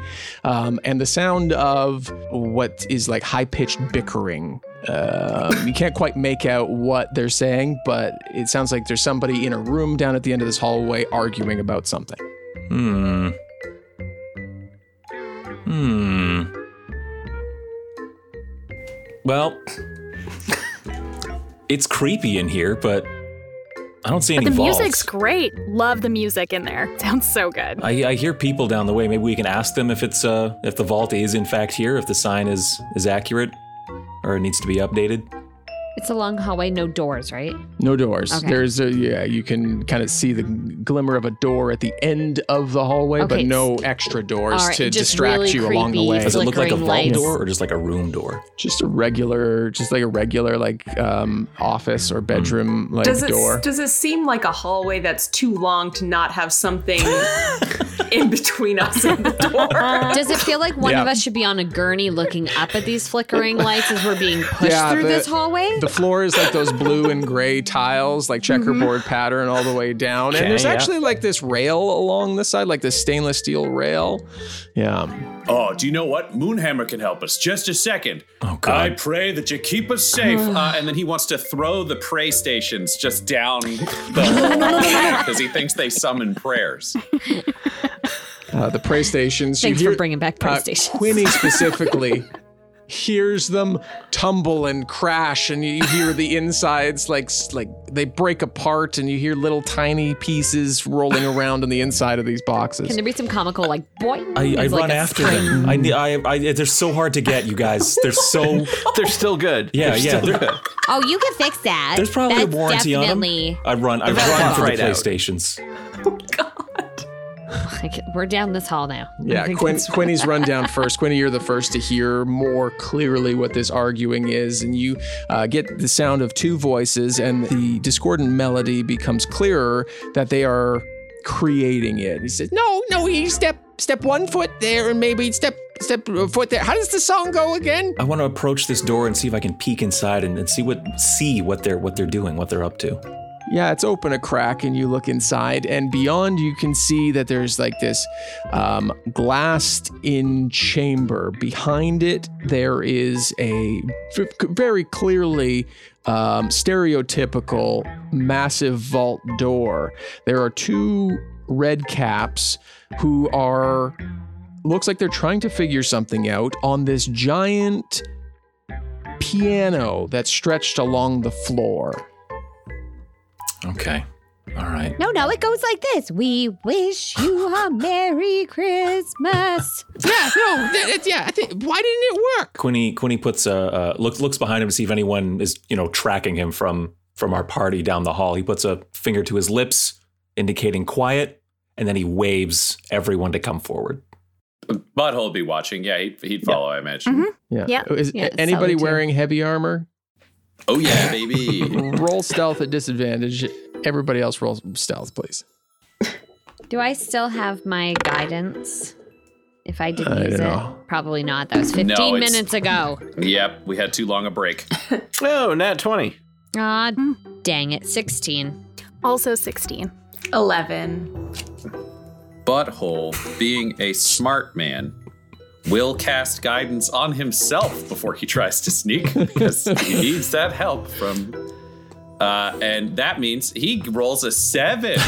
Speaker 1: um, and the sound of what is like high-pitched bickering um, you can't quite make out what they're saying but it sounds like there's somebody in a room down at the end of this hallway arguing about something
Speaker 7: Hmm. Hmm. Well, it's creepy in here, but I don't see
Speaker 9: But
Speaker 7: any
Speaker 9: the
Speaker 7: vaults.
Speaker 9: music's great. Love the music in there. [laughs] Sounds so good.
Speaker 7: I, I hear people down the way. Maybe we can ask them if it's uh if the vault is in fact here, if the sign is is accurate, or it needs to be updated.
Speaker 2: It's a long hallway, no doors, right?
Speaker 1: no doors
Speaker 2: Okay.
Speaker 1: there's a yeah you can kind of see the glimmer of a door at the end of the hallway but no extra doors
Speaker 2: all right,
Speaker 1: to
Speaker 2: just
Speaker 1: distract
Speaker 2: really
Speaker 1: you along the way
Speaker 7: Does it look like a vault
Speaker 2: lights.
Speaker 7: door or just like a room door?
Speaker 1: just a regular just like a regular like um office or bedroom like
Speaker 6: Does it
Speaker 1: door
Speaker 6: does it seem like a hallway that's too long to not have something [laughs] in between us and the door?
Speaker 2: Does it feel like one of us should be on a gurney looking up at these flickering lights as we're being pushed
Speaker 1: Yeah,
Speaker 2: through
Speaker 1: the-
Speaker 2: this hallway?
Speaker 1: The floor is like those blue and gray tiles, like checkerboard pattern all the way down. and there's
Speaker 7: yeah.
Speaker 1: actually like this rail along the side, like this stainless steel rail. Yeah.
Speaker 5: Oh, do you know what? Moonhammer can help us. Just a second.
Speaker 7: Oh, God.
Speaker 5: I pray that you keep us safe. [sighs] uh, and then he wants to throw the pray stations just down the [laughs] because he thinks they summon prayers. [laughs]
Speaker 1: Uh, the pray stations. you
Speaker 2: Thanks
Speaker 1: hear-
Speaker 2: for bringing back pray
Speaker 1: uh,
Speaker 2: stations.
Speaker 1: Quinny specifically [laughs] hears them tumble and crash, and you hear the insides like like they break apart, and you hear little tiny pieces rolling around on the inside of these boxes.
Speaker 2: Can there be some comical like boy?
Speaker 7: I, I
Speaker 2: It's like
Speaker 7: run after
Speaker 2: spring.
Speaker 7: them. [laughs] I, ne- I, I, they're so hard to get, you guys. They're so. [laughs]
Speaker 4: They're still good.
Speaker 7: Yeah,
Speaker 4: They're
Speaker 7: yeah. they're-
Speaker 4: good.
Speaker 11: Oh, you can fix that.
Speaker 7: There's probably
Speaker 11: That's
Speaker 7: a warranty on them. I run. I
Speaker 4: The vet
Speaker 7: run for the
Speaker 4: out.
Speaker 7: PlayStations.
Speaker 2: Like, we're down this hall now.
Speaker 1: Yeah,
Speaker 2: think
Speaker 1: Quinn,
Speaker 2: it's- [laughs]
Speaker 1: Quinny's run down first. Quinny, you're the first to hear more clearly what this arguing is, and you uh, get the sound of two voices, and the discordant melody becomes clearer that they are creating it. He says, "No, no, he step step one foot there, and maybe step step foot there." How does the song go again?
Speaker 7: I want to approach this door and see if I can peek inside and, and see what see what they're what they're doing, what they're up to.
Speaker 1: Yeah, it's open a crack, and you look inside, and beyond, you can see that there's like this um, glassed in chamber. Behind it, there is a very clearly um, stereotypical massive vault door. There are two red caps who are looks like they're trying to figure something out on this giant piano that's stretched along the floor.
Speaker 7: Okay. All right.
Speaker 11: No, no, it goes like this. We wish you a Merry Christmas.
Speaker 1: Yeah, no, that, that- yeah. I think, why didn't it work?
Speaker 7: Quinny Quinny puts a uh, looks looks behind him to see if anyone is you know tracking him from from our party down the hall. He puts a finger to his lips, indicating quiet, and then he waves everyone to come forward.
Speaker 5: Butthole would be watching. Yeah, he'd, he'd follow, I imagine.
Speaker 1: Yeah.
Speaker 9: Yep.
Speaker 1: Is
Speaker 2: Yeah,
Speaker 1: anybody
Speaker 2: Sally too.
Speaker 1: wearing heavy armor?
Speaker 5: Oh, yeah, baby. [laughs]
Speaker 1: Roll stealth at disadvantage. Everybody else rolls stealth, please.
Speaker 2: Do I still have my guidance? If I didn't
Speaker 1: I
Speaker 2: use it, probably not. That was 15
Speaker 5: No,
Speaker 2: minutes ago.
Speaker 5: yep, we had too long a break. [laughs]
Speaker 4: Oh, nat 20.
Speaker 2: Ah, dang it, 16.
Speaker 9: Also 16.
Speaker 6: 11.
Speaker 5: Butthole, being a smart man, will cast guidance on himself before he tries to sneak [laughs] because he needs that help from. Uh, and that means he rolls a seven.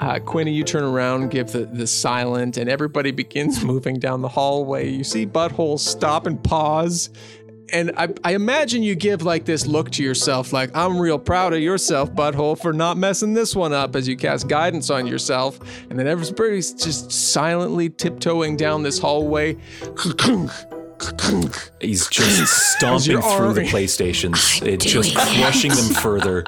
Speaker 1: Uh, Quinny, you turn around, give the, the silent, and everybody begins [laughs] moving down the hallway. You see Butthole stop and pause. And I, I imagine you give like this look to yourself, like, I'm real proud of yourself, Butthole, for not messing this one up as you cast guidance on yourself. And then everybody's just silently tiptoeing down this hallway.
Speaker 7: He's just [laughs] stomping through the PlayStations. It's just crushing them further,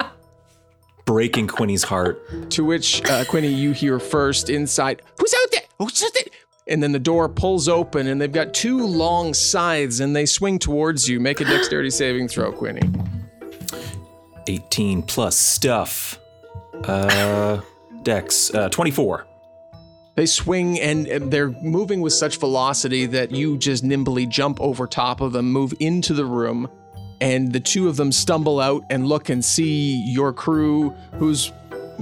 Speaker 7: breaking Quinny's heart.
Speaker 1: To which, uh, Quinny, you hear first inside, Who's out there? Who's out there? And then the door pulls open, and they've got two long scythes, and they swing towards you. Make a dexterity saving throw, Quinny.
Speaker 7: 18 plus stuff. Uh, Dex, uh, 24.
Speaker 1: They swing, and and they're moving with such velocity that you just nimbly jump over top of them, move into the room, and the two of them stumble out and look and see your crew, who's,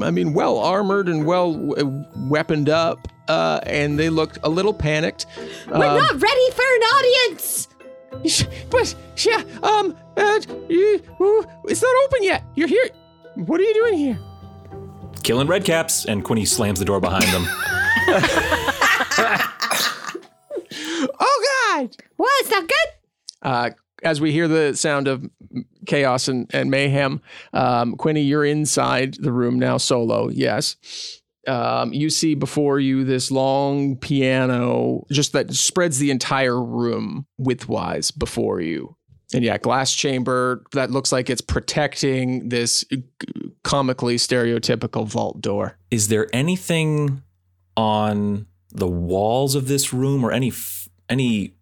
Speaker 1: I mean, well armored and well w- weaponed up, uh, and they look a little panicked.
Speaker 11: We're
Speaker 1: Um,
Speaker 11: not ready for an audience.
Speaker 1: But yeah, um, uh, it's not open yet. You're here. What are you doing here?
Speaker 7: Killing redcaps, and Quinny slams the door behind them. [laughs] [laughs]
Speaker 1: Oh God!
Speaker 11: What? It's not good.
Speaker 1: Uh, as we hear the sound of chaos and, and mayhem, um, Quinny, you're inside the room now, solo. Yes. Um, you see before you this long piano, just that spreads the entire room widthwise before you. And yeah, glass chamber that looks like it's protecting this comically stereotypical vault door.
Speaker 7: Is there anything on the walls of this room or any f- any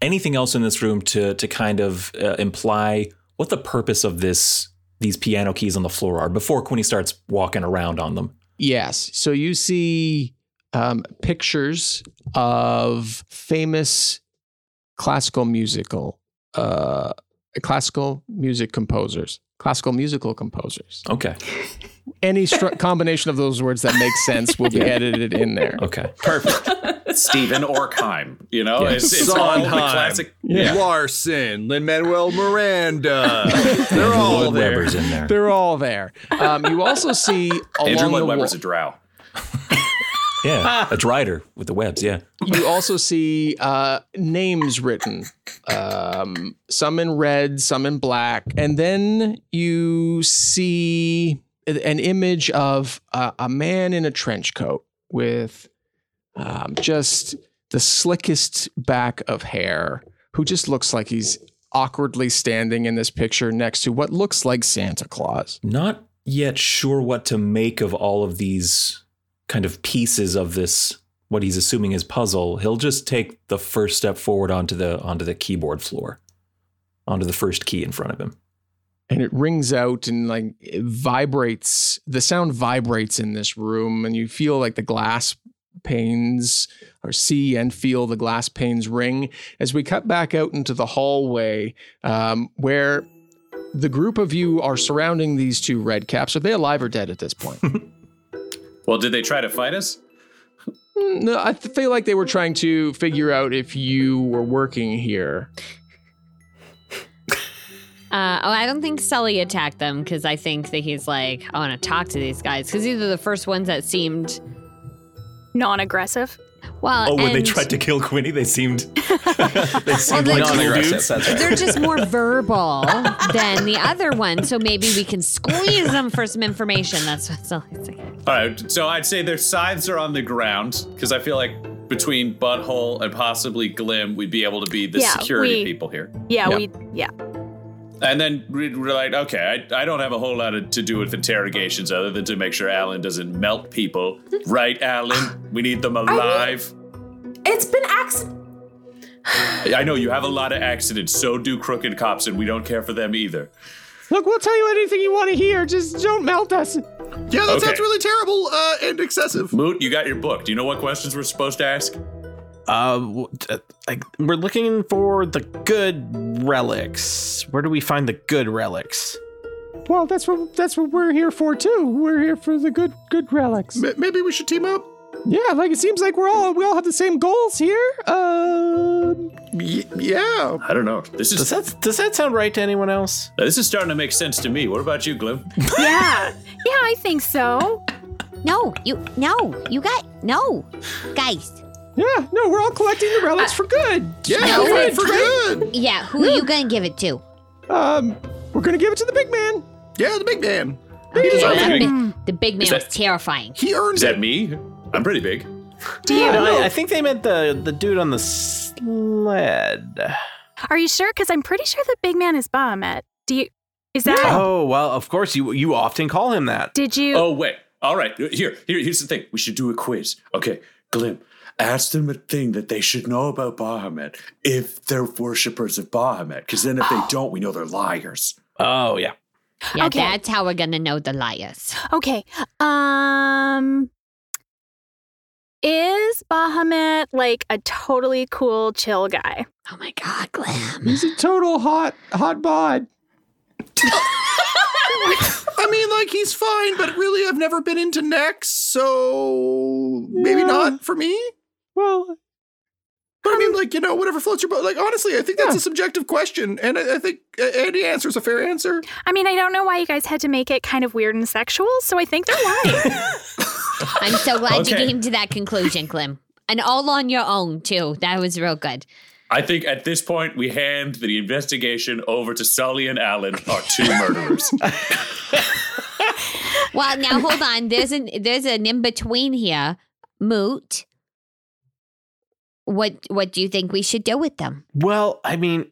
Speaker 7: anything else in this room to to kind of uh, imply what the purpose of this these piano keys on the floor are before Quinny starts walking around on them?
Speaker 1: Yes. So you see um, pictures of famous classical musical, uh, classical music composers, classical musical composers.
Speaker 7: Okay.
Speaker 1: Any stru- combination of those words that makes sense will be edited in there.
Speaker 7: Okay.
Speaker 5: Perfect. [laughs] Stephen Orkheim. You know,
Speaker 7: Yeah.
Speaker 5: it's, it's all the
Speaker 10: Sondheim,
Speaker 5: classic.
Speaker 10: Larson, Lin Manuel Miranda. They're all
Speaker 7: Lloyd
Speaker 10: there.
Speaker 7: Webber's in there.
Speaker 1: They're all there. Um, you also see along
Speaker 5: Andrew Lloyd
Speaker 1: the
Speaker 5: Webber's
Speaker 1: wall-
Speaker 5: a drow. [laughs]
Speaker 7: Yeah, a rider with the webs. Yeah.
Speaker 1: you also see uh, names written, um, some in red, some in black, and then you see an image of a, a man in a trench coat with um, just the slickest back of hair, who just looks like he's awkwardly standing in this picture next to what looks like Santa Claus.
Speaker 7: Not yet sure what to make of all of these kind of pieces of this what he's assuming is puzzle. He'll just take the first step forward onto the onto the keyboard floor. Onto the first key in front of him.
Speaker 1: and it rings out and like it vibrates the sound vibrates in this room and you feel like the glass panes or see and feel the glass panes ring. As we cut back out into the hallway um, where the group of you are surrounding these two red caps are they alive or dead at this point? [laughs]
Speaker 5: Well, did they try to fight us?
Speaker 1: no i feel like they were trying to figure out if you were working here.
Speaker 2: Uh, oh, I don't think Sully attacked them because I think that he's like, I want to talk to these guys because these are the first ones that seemed
Speaker 9: Non aggressive.
Speaker 2: well.
Speaker 7: Oh, when they tried to kill Quinny, they seemed [laughs] they seemed
Speaker 2: they-
Speaker 7: like cool
Speaker 4: Non-aggressive,
Speaker 7: dudes.
Speaker 4: that's right.
Speaker 2: They're just more [laughs] verbal than the other one, so maybe we can squeeze them for some information. That's what Sully's saying.
Speaker 5: All right, so I'd say their scythes are on the ground because I feel like between Butthole and possibly Glim, we'd be able to be the
Speaker 9: Yeah,
Speaker 5: security
Speaker 9: we-
Speaker 5: people here.
Speaker 9: Yeah,
Speaker 1: Yeah.
Speaker 9: we yeah.
Speaker 5: And then we- we're like, okay, I, I don't have a whole lot of, to do with interrogations other than to make sure Alyn doesn't melt people. [laughs] Right, Alyn? We need them alive.
Speaker 12: It's been accident.
Speaker 5: I know you have a lot of accidents, so do crooked cops, and we don't care for them either.
Speaker 1: Look, we'll tell you anything you want to hear. Just don't melt us.
Speaker 8: Yeah, that
Speaker 5: Okay.
Speaker 8: sounds really terrible uh, and excessive.
Speaker 5: Moot, you got your book. Do you know what questions we're supposed to ask?
Speaker 4: Uh, like we're looking for the good relics. Where do we find the good relics?
Speaker 1: Well, that's what that's what we're here for too. We're here for the good good relics.
Speaker 8: M- maybe we should team up.
Speaker 1: Yeah, like it seems like we're all we all have the same goals here. Uh,
Speaker 8: Y- yeah.
Speaker 5: I don't know. This is Does
Speaker 4: that does that sound right to anyone else?
Speaker 5: this is starting to make sense to me. What about you, Glim? [laughs]
Speaker 9: Yeah. Yeah, I think so.
Speaker 2: No, you no, you got no, guys.
Speaker 1: Yeah, no, we're all collecting the relics for good.
Speaker 8: Yeah,
Speaker 2: No,
Speaker 8: right, for good.
Speaker 2: Yeah, who are you gonna give it to?
Speaker 1: Um, we're gonna give it to the big man.
Speaker 8: Yeah, the big man.
Speaker 2: Okay,
Speaker 5: that
Speaker 2: that
Speaker 5: big?
Speaker 2: big- the big man
Speaker 5: Is that-
Speaker 2: was terrifying.
Speaker 8: He earned
Speaker 5: Is
Speaker 8: it.
Speaker 5: that me? I'm pretty big.
Speaker 9: Do you?
Speaker 4: No, I, I think they meant the the dude on the sled.
Speaker 9: Are you sure? Because I'm pretty sure the big man is Bahamut. Do you? Is that?
Speaker 4: Oh well, of course you you often call him that.
Speaker 9: Did you?
Speaker 5: Oh wait. All right. Here, here, here's the thing. We should do a quiz. Okay, Glim. Ask them a thing that they should know about Bahamut if they're worshippers of Bahamut. Because then if they don't, we know they're liars.
Speaker 4: Oh yeah.
Speaker 2: Yeah,
Speaker 9: Okay.
Speaker 2: that's how we're gonna know the liars.
Speaker 9: Okay. Um. Is Bahamut like a totally cool, chill guy?
Speaker 2: Oh my god, Glam.
Speaker 1: He's a total hot hot bod. [laughs]
Speaker 8: I mean, like he's fine, but really, I've never been into necks, so maybe
Speaker 1: Yeah.
Speaker 8: not for me.
Speaker 1: Well,
Speaker 8: But I mean, like you know, whatever floats your boat. Like honestly, I think that's
Speaker 1: Yeah.
Speaker 8: a subjective question, and I, I think uh, any answer is a fair answer.
Speaker 9: I mean, I don't know why you guys had to make it kind of weird and sexual, so I think they're lying. [laughs]
Speaker 2: I'm so glad you came to that conclusion, Glim. And all on your own too. That was real good.
Speaker 5: I think at this point we hand the investigation over to Sully and Alyn, our two murderers. [laughs]
Speaker 2: Well, now hold on. There's an there's an in between here. Moot. What what do you think we should do with them?
Speaker 4: Well, I mean,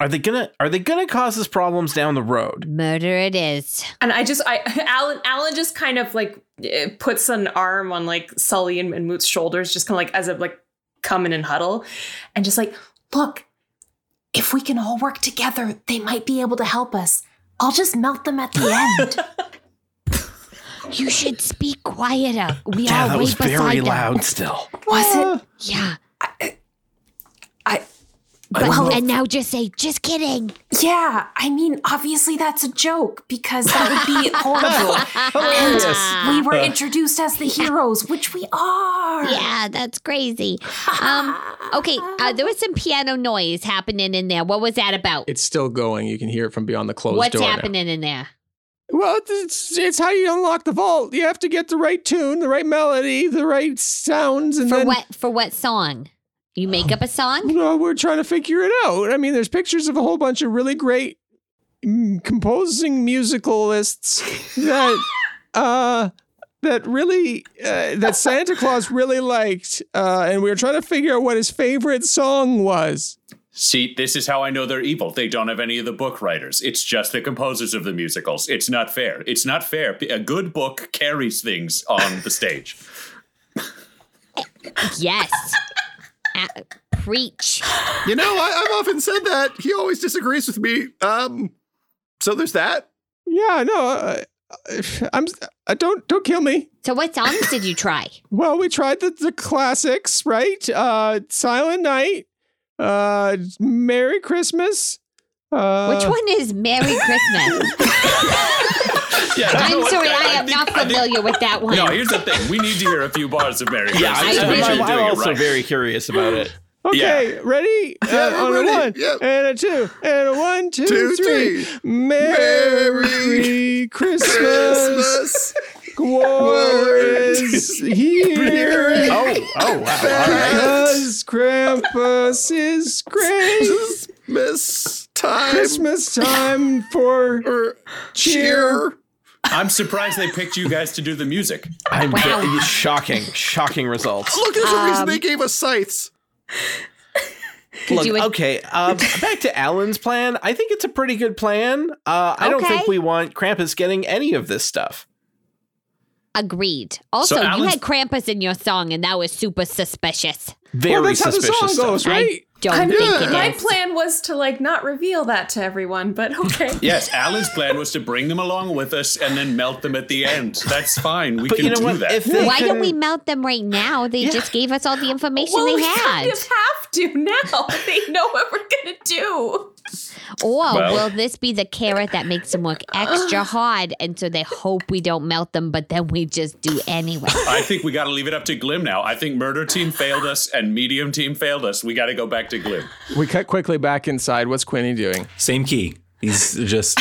Speaker 4: are they gonna are they gonna cause us problems down the road?
Speaker 2: Murder it is.
Speaker 12: And I just, I, [laughs] Alyn, Alyn just kind of like eh, puts an arm on like Sully and, and Moot's shoulders, just kind of like as a like come in and huddle, and just like,
Speaker 6: Look, if we can all work together, they might be able to help us. I'll just melt them at the end. [laughs]
Speaker 2: You should speak quieter. We
Speaker 4: Yeah,
Speaker 2: are
Speaker 4: that
Speaker 2: way
Speaker 4: was
Speaker 2: beside
Speaker 4: very
Speaker 2: them.
Speaker 4: loud. Still,
Speaker 6: Was it?
Speaker 2: Yeah.
Speaker 6: I.
Speaker 2: But,
Speaker 6: Well,
Speaker 2: and now just say, just kidding.
Speaker 6: yeah, I mean, obviously that's a joke because that would be [laughs] horrible. and we were introduced as the heroes, which we are.
Speaker 2: Yeah, that's crazy. Um, okay, uh, there was some piano noise happening in there. What was that about?
Speaker 1: it's still going. You can hear it from beyond the closed
Speaker 2: What's
Speaker 1: door. now.
Speaker 2: happening in there?
Speaker 1: Well, it's it's how you unlock the vault. You have to get the right tune, the right melody, the right sounds, and
Speaker 2: For
Speaker 1: then
Speaker 2: what for what song? You make up a song?
Speaker 1: Well, we're trying to figure it out. I mean, there's pictures of a whole bunch of really great mm, composing musicalists that [laughs] uh that really uh, that Santa Claus really liked, uh, and we were trying to figure out what his favorite song was.
Speaker 5: See, this is how I know they're evil. They don't have any of the book writers. It's just the composers of the musicals. It's not fair. It's not fair. A good book carries things on the stage. [laughs]
Speaker 2: Yes. Uh, preach.
Speaker 8: You know, I, I've often said that he always disagrees with me. Um, so there's that.
Speaker 1: Yeah, no, uh, I'm. Uh, don't don't kill me.
Speaker 2: So what songs did you try? [laughs]
Speaker 1: Well, we tried the, the classics, right? Uh, Silent Night, uh, Merry Christmas. Uh,
Speaker 2: Which one is Merry Christmas? [laughs]
Speaker 5: Yeah,
Speaker 2: I'm
Speaker 5: what?
Speaker 2: sorry, I am
Speaker 5: think-
Speaker 2: not
Speaker 5: I think-
Speaker 2: familiar with that one.
Speaker 5: No, here's the thing. We need to hear a few bars of Mary.
Speaker 4: yeah, I'm,
Speaker 2: I
Speaker 4: I'm, I'm also
Speaker 5: right.
Speaker 4: very curious about it.
Speaker 1: Okay, ready?
Speaker 8: Yeah,
Speaker 1: Uh, on
Speaker 8: ready.
Speaker 1: a one,
Speaker 8: Yep.
Speaker 1: and a two, and a one, two,
Speaker 8: Two,
Speaker 1: three.
Speaker 8: three.
Speaker 1: Merry Christmas.
Speaker 8: Christmas.
Speaker 1: War is here.
Speaker 4: Oh, oh, wow. All right.
Speaker 1: Because Krampus is great.
Speaker 8: Christmas time.
Speaker 1: Christmas time for cheer.
Speaker 8: cheer.
Speaker 5: I'm surprised they picked you guys to do the music.
Speaker 4: I'm ve- shocking, shocking results.
Speaker 8: Look, there's a reason
Speaker 2: Um,
Speaker 8: they gave us scythes.
Speaker 4: Look,
Speaker 2: would-
Speaker 4: okay. Um, back to Alyn's plan. I think it's a pretty good plan. Uh, I don't think we want Krampus getting any of this stuff.
Speaker 11: Agreed. Also, you had Krampus in your song, and that was super suspicious.
Speaker 4: Very
Speaker 1: well, that's how the
Speaker 4: suspicious
Speaker 1: song
Speaker 4: stuff.
Speaker 1: goes, right?
Speaker 11: I don't
Speaker 6: I'm-
Speaker 11: think it
Speaker 6: my
Speaker 11: is.
Speaker 6: plan was to like not reveal that to everyone, but okay. [laughs]
Speaker 5: Yes, Alyn's plan was to bring them along with us and then melt them at the end. That's fine. We
Speaker 4: But
Speaker 5: can
Speaker 4: you know
Speaker 5: do
Speaker 4: what?
Speaker 5: that.
Speaker 4: If they
Speaker 11: Why don't we melt them right now? They just gave us all the information
Speaker 6: well,
Speaker 11: they
Speaker 6: we
Speaker 11: had.
Speaker 6: kind of have to now. [laughs] they know what we're gonna do.
Speaker 11: Or
Speaker 5: Well-
Speaker 11: will this be the carrot that makes them work extra hard, and so they hope we don't melt them, but then we just do anyway?
Speaker 5: I think we got to leave it up to Glim now. I think Murder Team failed us and Medium Team failed us. We got to go back to Glim.
Speaker 1: We cut quickly back inside. What's Quinny doing?
Speaker 7: Same key. He's just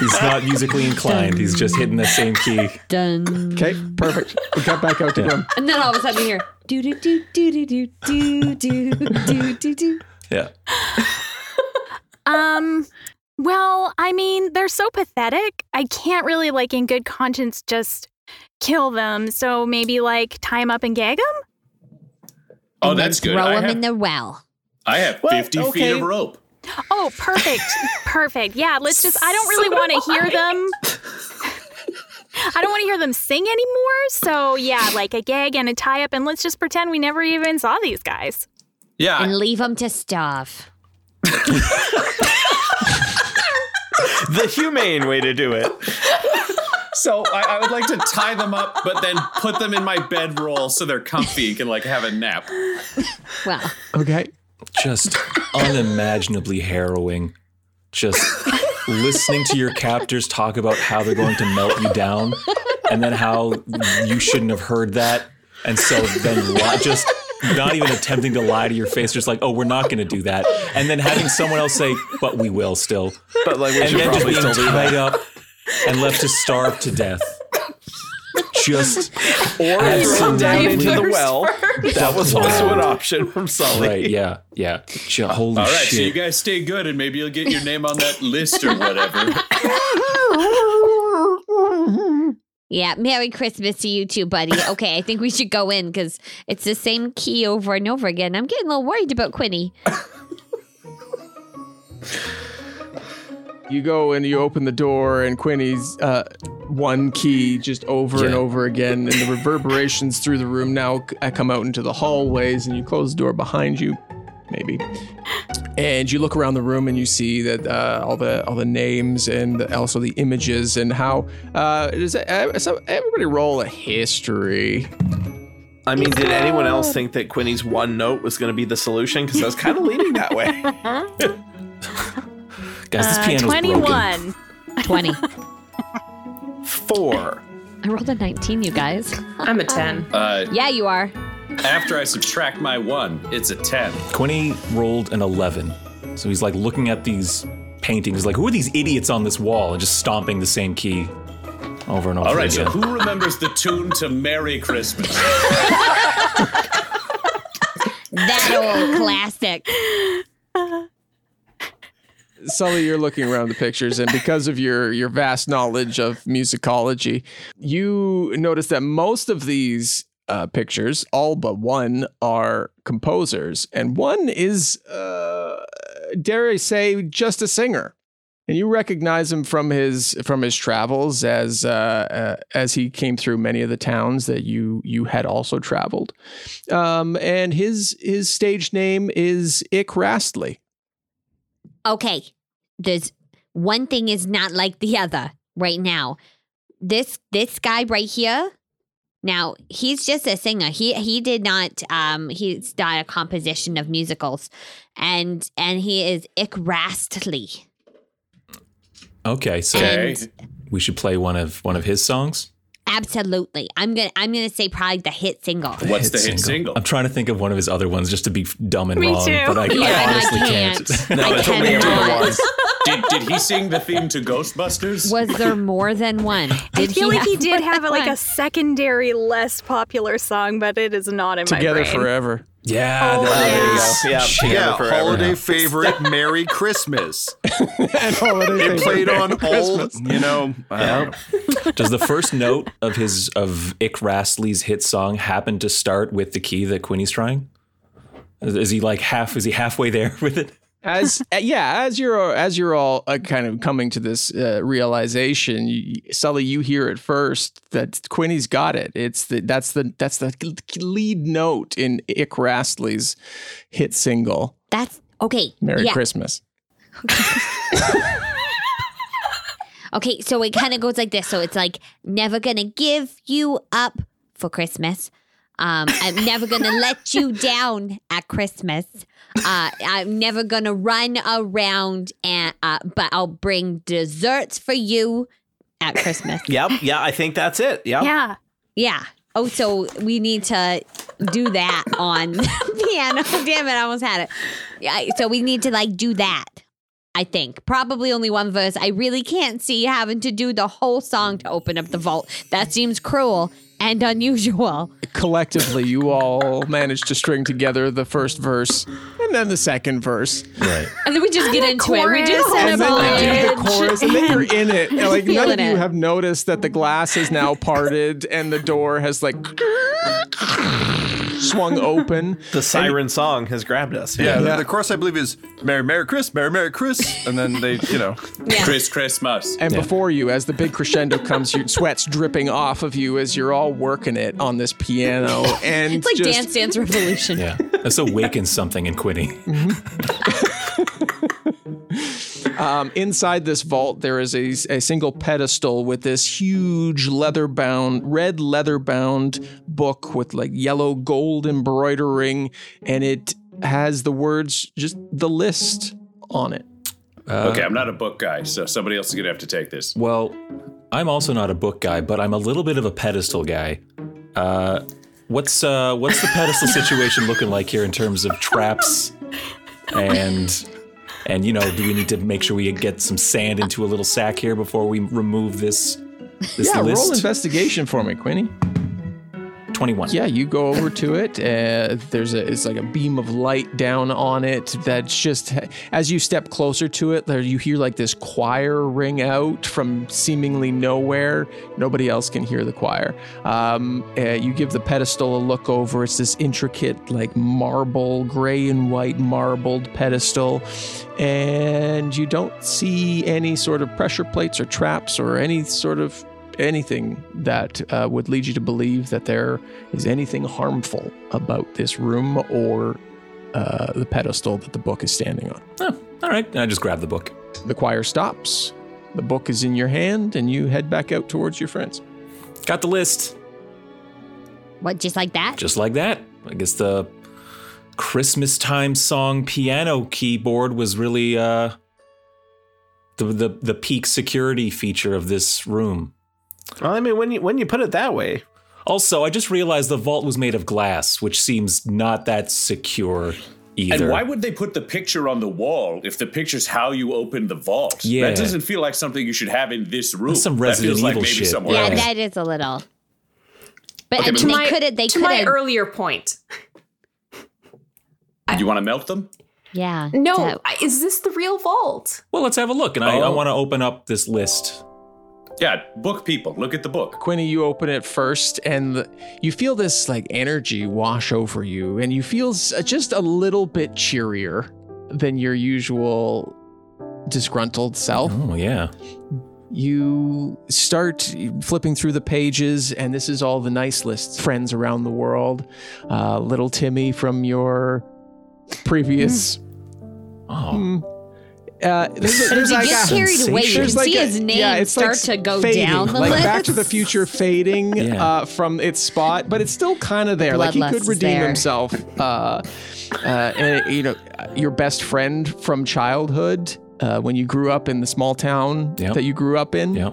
Speaker 7: he's not musically inclined. He's just hitting the same key.
Speaker 2: Done.
Speaker 1: Okay, perfect. We cut back out to Glim.
Speaker 2: And then all of a sudden you hear do do do do do do do do do do do.
Speaker 7: Yeah. [laughs]
Speaker 9: Um, well, I mean, they're so pathetic. I can't really, like, in good conscience, just kill them. So maybe, like, tie them up and gag them?
Speaker 5: Oh,
Speaker 11: And
Speaker 5: that's good.
Speaker 11: Throw them
Speaker 5: have,
Speaker 11: in the well.
Speaker 5: I have
Speaker 4: Well,
Speaker 5: 50 feet of rope.
Speaker 9: Oh, perfect. [laughs] perfect. Yeah, let's just, I don't really want to hear them. [laughs] I don't want to hear them sing anymore. So, yeah, like a gag and a tie up, and let's just pretend we never even saw these guys.
Speaker 5: Yeah.
Speaker 11: And leave them to starve. [laughs]
Speaker 4: the humane way to do it.
Speaker 5: So I, I would like to tie them up, but then put them in my bedroll so they're comfy and can like have a nap.
Speaker 11: Well,
Speaker 1: Okay.
Speaker 7: Just unimaginably harrowing. Just listening to your captors talk about how they're going to melt you down and then how you shouldn't have heard that. And so then li- just not even attempting to lie to your face, just like, oh, we're not going to do that. And then having someone else say, but we will still.
Speaker 4: But like we
Speaker 7: and then just
Speaker 4: probably
Speaker 7: being
Speaker 4: still
Speaker 7: tied
Speaker 4: that.
Speaker 7: up and left to starve to death. Just
Speaker 4: Or throw down into the
Speaker 6: Divers
Speaker 4: well. That was also an option from Sully.
Speaker 7: right, yeah, yeah. Ju- Holy
Speaker 5: All right,
Speaker 7: shit!
Speaker 5: so you guys stay good and maybe you'll get your name on that list or whatever. [laughs]
Speaker 11: yeah. Merry Christmas to you too, buddy. Okay, I think we should go in because it's the same key over and over again. I'm getting a little worried about Quinny.
Speaker 1: You go and you open the door, and Quinny's uh, one key just over and over again, and the reverberations through the room now c- uh, come out into the hallways, and you close the door behind you, maybe. And you look around the room, and you see that uh, all the all the names and also the images, and how uh, does uh, so everybody roll a history?
Speaker 4: I mean, did anyone else think that Quinny's one note was going to be the solution? Because I was kind of leaning that way. [laughs] [laughs]
Speaker 7: Guys, this
Speaker 9: Uh,
Speaker 7: piano's broken.
Speaker 9: 21.
Speaker 11: 20.
Speaker 4: Four.
Speaker 2: I rolled a 19, you guys.
Speaker 6: I'm a 10.
Speaker 5: Uh,
Speaker 11: Yeah, you are.
Speaker 5: After I subtract my one, it's a 10.
Speaker 7: Quinny rolled an 11. So he's like looking at these paintings, He's like, who are these idiots on this wall? And just stomping the same key over and over
Speaker 5: All right, so
Speaker 7: again.
Speaker 5: who remembers the tune to Merry Christmas?
Speaker 11: That old classic.
Speaker 1: Sully, you're looking around the pictures, and because of your your vast knowledge of musicology, you notice that most of these uh, pictures, all but one, are composers, and one is, uh, dare I say, just a singer. And you recognize him from his from his travels as uh, uh, as he came through many of the towns that you you had also traveled. Um, and his his stage name is Ick Rastley.
Speaker 11: Okay, there's one thing is not like the other right now. This this guy right here. Now he's just a singer. He he did not. Um, he's not a composition of musicals, and and he is Ick Rastley.
Speaker 7: Okay, so
Speaker 11: And
Speaker 7: we should play one of one of his songs.
Speaker 11: Absolutely, I'm gonna I'm gonna say probably the hit single.
Speaker 5: What's the hit single?
Speaker 7: I'm trying to think of one of his other ones just to be dumb and
Speaker 9: Me
Speaker 7: wrong,
Speaker 9: too.
Speaker 7: but I,
Speaker 11: Yeah,
Speaker 7: I
Speaker 11: and I
Speaker 7: honestly
Speaker 11: can't.
Speaker 7: can't.
Speaker 4: No,
Speaker 11: I
Speaker 4: it's only ever the
Speaker 5: Did, did he sing the theme to Ghostbusters?
Speaker 2: Was there more than one? [laughs] Did
Speaker 9: I feel like he did have
Speaker 2: than
Speaker 9: like
Speaker 2: one?
Speaker 9: a secondary, less popular song, but it is not in
Speaker 1: Together
Speaker 9: my brain.
Speaker 1: Together forever.
Speaker 7: Yeah,
Speaker 9: Oh,
Speaker 7: there
Speaker 9: yeah.
Speaker 4: There you go. Yeah,
Speaker 7: Shit.
Speaker 4: together
Speaker 8: Yeah,
Speaker 4: forever.
Speaker 8: holiday favorite, Merry Christmas. [laughs]
Speaker 1: and holiday
Speaker 8: It played on
Speaker 1: Merry
Speaker 8: all, you know. I don't know.
Speaker 7: Does the first note of his of Ick Rastley's hit song happen to start with the key that Quinny's trying? Is, is he like half? Is he halfway there [laughs] with it?
Speaker 1: As [laughs] yeah, as you're as you're all uh, kind of coming to this uh, realization, you, Sully, you hear it first that Quinny's got it. It's the that's the that's the lead note in Ick Rastley's hit single.
Speaker 11: That's okay.
Speaker 1: Merry
Speaker 11: yeah.
Speaker 1: Christmas. [laughs]
Speaker 11: Okay, so it kind of goes like this. So it's like never gonna give you up for Christmas. Um, I'm never gonna let you down at Christmas. Uh, I'm never gonna run around and uh, but I'll bring desserts for you at Christmas.
Speaker 4: Yep. Yeah, I think that's it. Yep.
Speaker 9: Yeah.
Speaker 11: Yeah. Oh, so we need to do that on [laughs] piano. [laughs] Damn it, I almost had it. Yeah, so we need to like do that. I think probably only one verse. I really can't see having to do the whole song to open up the vault. That seems cruel and unusual.
Speaker 1: Collectively, you all managed to string together the first verse and then the second verse.
Speaker 7: Right.
Speaker 2: And then we just get into it. We just
Speaker 1: and then
Speaker 2: up
Speaker 1: you do the
Speaker 2: a
Speaker 1: chorus, and then you're in it. And, like none of you
Speaker 2: it.
Speaker 1: have noticed that the glass is now [laughs] parted and the door has like swung [laughs] open.
Speaker 4: The siren song has grabbed us.
Speaker 8: Yeah,
Speaker 1: Yeah.
Speaker 8: The, the chorus I believe is Merry Merry Chris, Merry Merry Chris, and then they, you know, [laughs]
Speaker 5: Chris Christmas.
Speaker 1: And before you, as the big crescendo comes, your sweat's dripping off of you as you're all working it on this piano. [laughs] And
Speaker 2: It's like
Speaker 1: just,
Speaker 2: Dance Dance Revolution.
Speaker 7: Yeah. This awakens something in Quinny.
Speaker 1: Um, inside this vault, there is a, a single pedestal with this huge leather bound, red leather bound book with like yellow gold embroidering, and it has the words, just the list on it.
Speaker 5: okay, I'm not a book guy, so somebody else is gonna have to take this.
Speaker 7: Well, I'm also not a book guy, but I'm a little bit of a pedestal guy. Uh, what's uh, what's the pedestal [laughs] situation looking like here in terms of traps and and you know, do we need to make sure we get some sand into a little sack here before we remove this this
Speaker 1: yeah, roll investigation for me, Quinny.
Speaker 7: Twenty-one.
Speaker 1: Yeah, you go over to it. Uh, there's a it's like a beam of light down on it. That's just as you step closer to it, there you hear like this choir ring out from seemingly nowhere. Nobody else can hear the choir. Um, uh, you give the pedestal a look over. It's this intricate like marble, gray and white marbled pedestal, and you don't see any sort of pressure plates or traps or any sort of anything that uh, would lead you to believe that there is anything harmful about this room or uh, the pedestal that the book is standing on.
Speaker 7: Oh, all right. I just grab the book.
Speaker 1: The choir stops. The book is in your hand, and you head back out towards your friends.
Speaker 7: Got the list.
Speaker 11: What, just like that?
Speaker 7: Just like that. I guess the Christmas time song piano keyboard was really uh, the, the the peak security feature of this room.
Speaker 4: Well, I mean, when you when you put it that way,
Speaker 7: Also, I just realized the vault was made of glass, which seems not that secure either.
Speaker 5: And why would they put the picture on the wall if the picture's how you open the vault?
Speaker 7: Yeah.
Speaker 5: That doesn't feel like something you should have in this room.
Speaker 7: That's some
Speaker 5: that
Speaker 7: Resident
Speaker 5: feels like
Speaker 7: Evil
Speaker 5: maybe
Speaker 7: shit.
Speaker 5: somewhere
Speaker 11: yeah,
Speaker 5: else.
Speaker 11: that is a little. But
Speaker 5: Okay,
Speaker 11: I
Speaker 5: but to
Speaker 11: they
Speaker 6: my-
Speaker 11: could have. They
Speaker 6: to
Speaker 11: could
Speaker 6: my earlier point.
Speaker 5: Do you want to melt them?
Speaker 11: Yeah.
Speaker 6: No,
Speaker 11: so-
Speaker 6: I- is this the real vault?
Speaker 7: well, let's have a look. And I, I
Speaker 5: Oh.
Speaker 7: want to open up this list.
Speaker 5: Yeah, book people. Look at the book.
Speaker 1: Quinny, you open it first, and the, you feel this like energy wash over you, and you feel just a little bit cheerier than your usual disgruntled self.
Speaker 7: Oh yeah.
Speaker 1: you start flipping through the pages, and this is all the nice lists, friends around the world. Uh, little Timmy from your previous.
Speaker 7: Oh.
Speaker 1: Hmm. Uh, there's,
Speaker 11: But
Speaker 1: there's like
Speaker 11: get
Speaker 1: a-
Speaker 11: carried away, you
Speaker 1: there's
Speaker 11: can see
Speaker 1: a-
Speaker 11: his name
Speaker 1: yeah, it's
Speaker 11: start
Speaker 1: like
Speaker 11: to go
Speaker 1: fading,
Speaker 11: down the
Speaker 1: like
Speaker 11: list.
Speaker 1: Back to the Future fading [laughs]
Speaker 7: Yeah.
Speaker 1: uh, from its spot, but it's still kind of there. like he could redeem
Speaker 11: there.
Speaker 1: himself. Uh, uh, and you know, your best friend from childhood, uh, when you grew up in the small town
Speaker 7: Yep.
Speaker 1: that you grew up in.
Speaker 7: Yeah.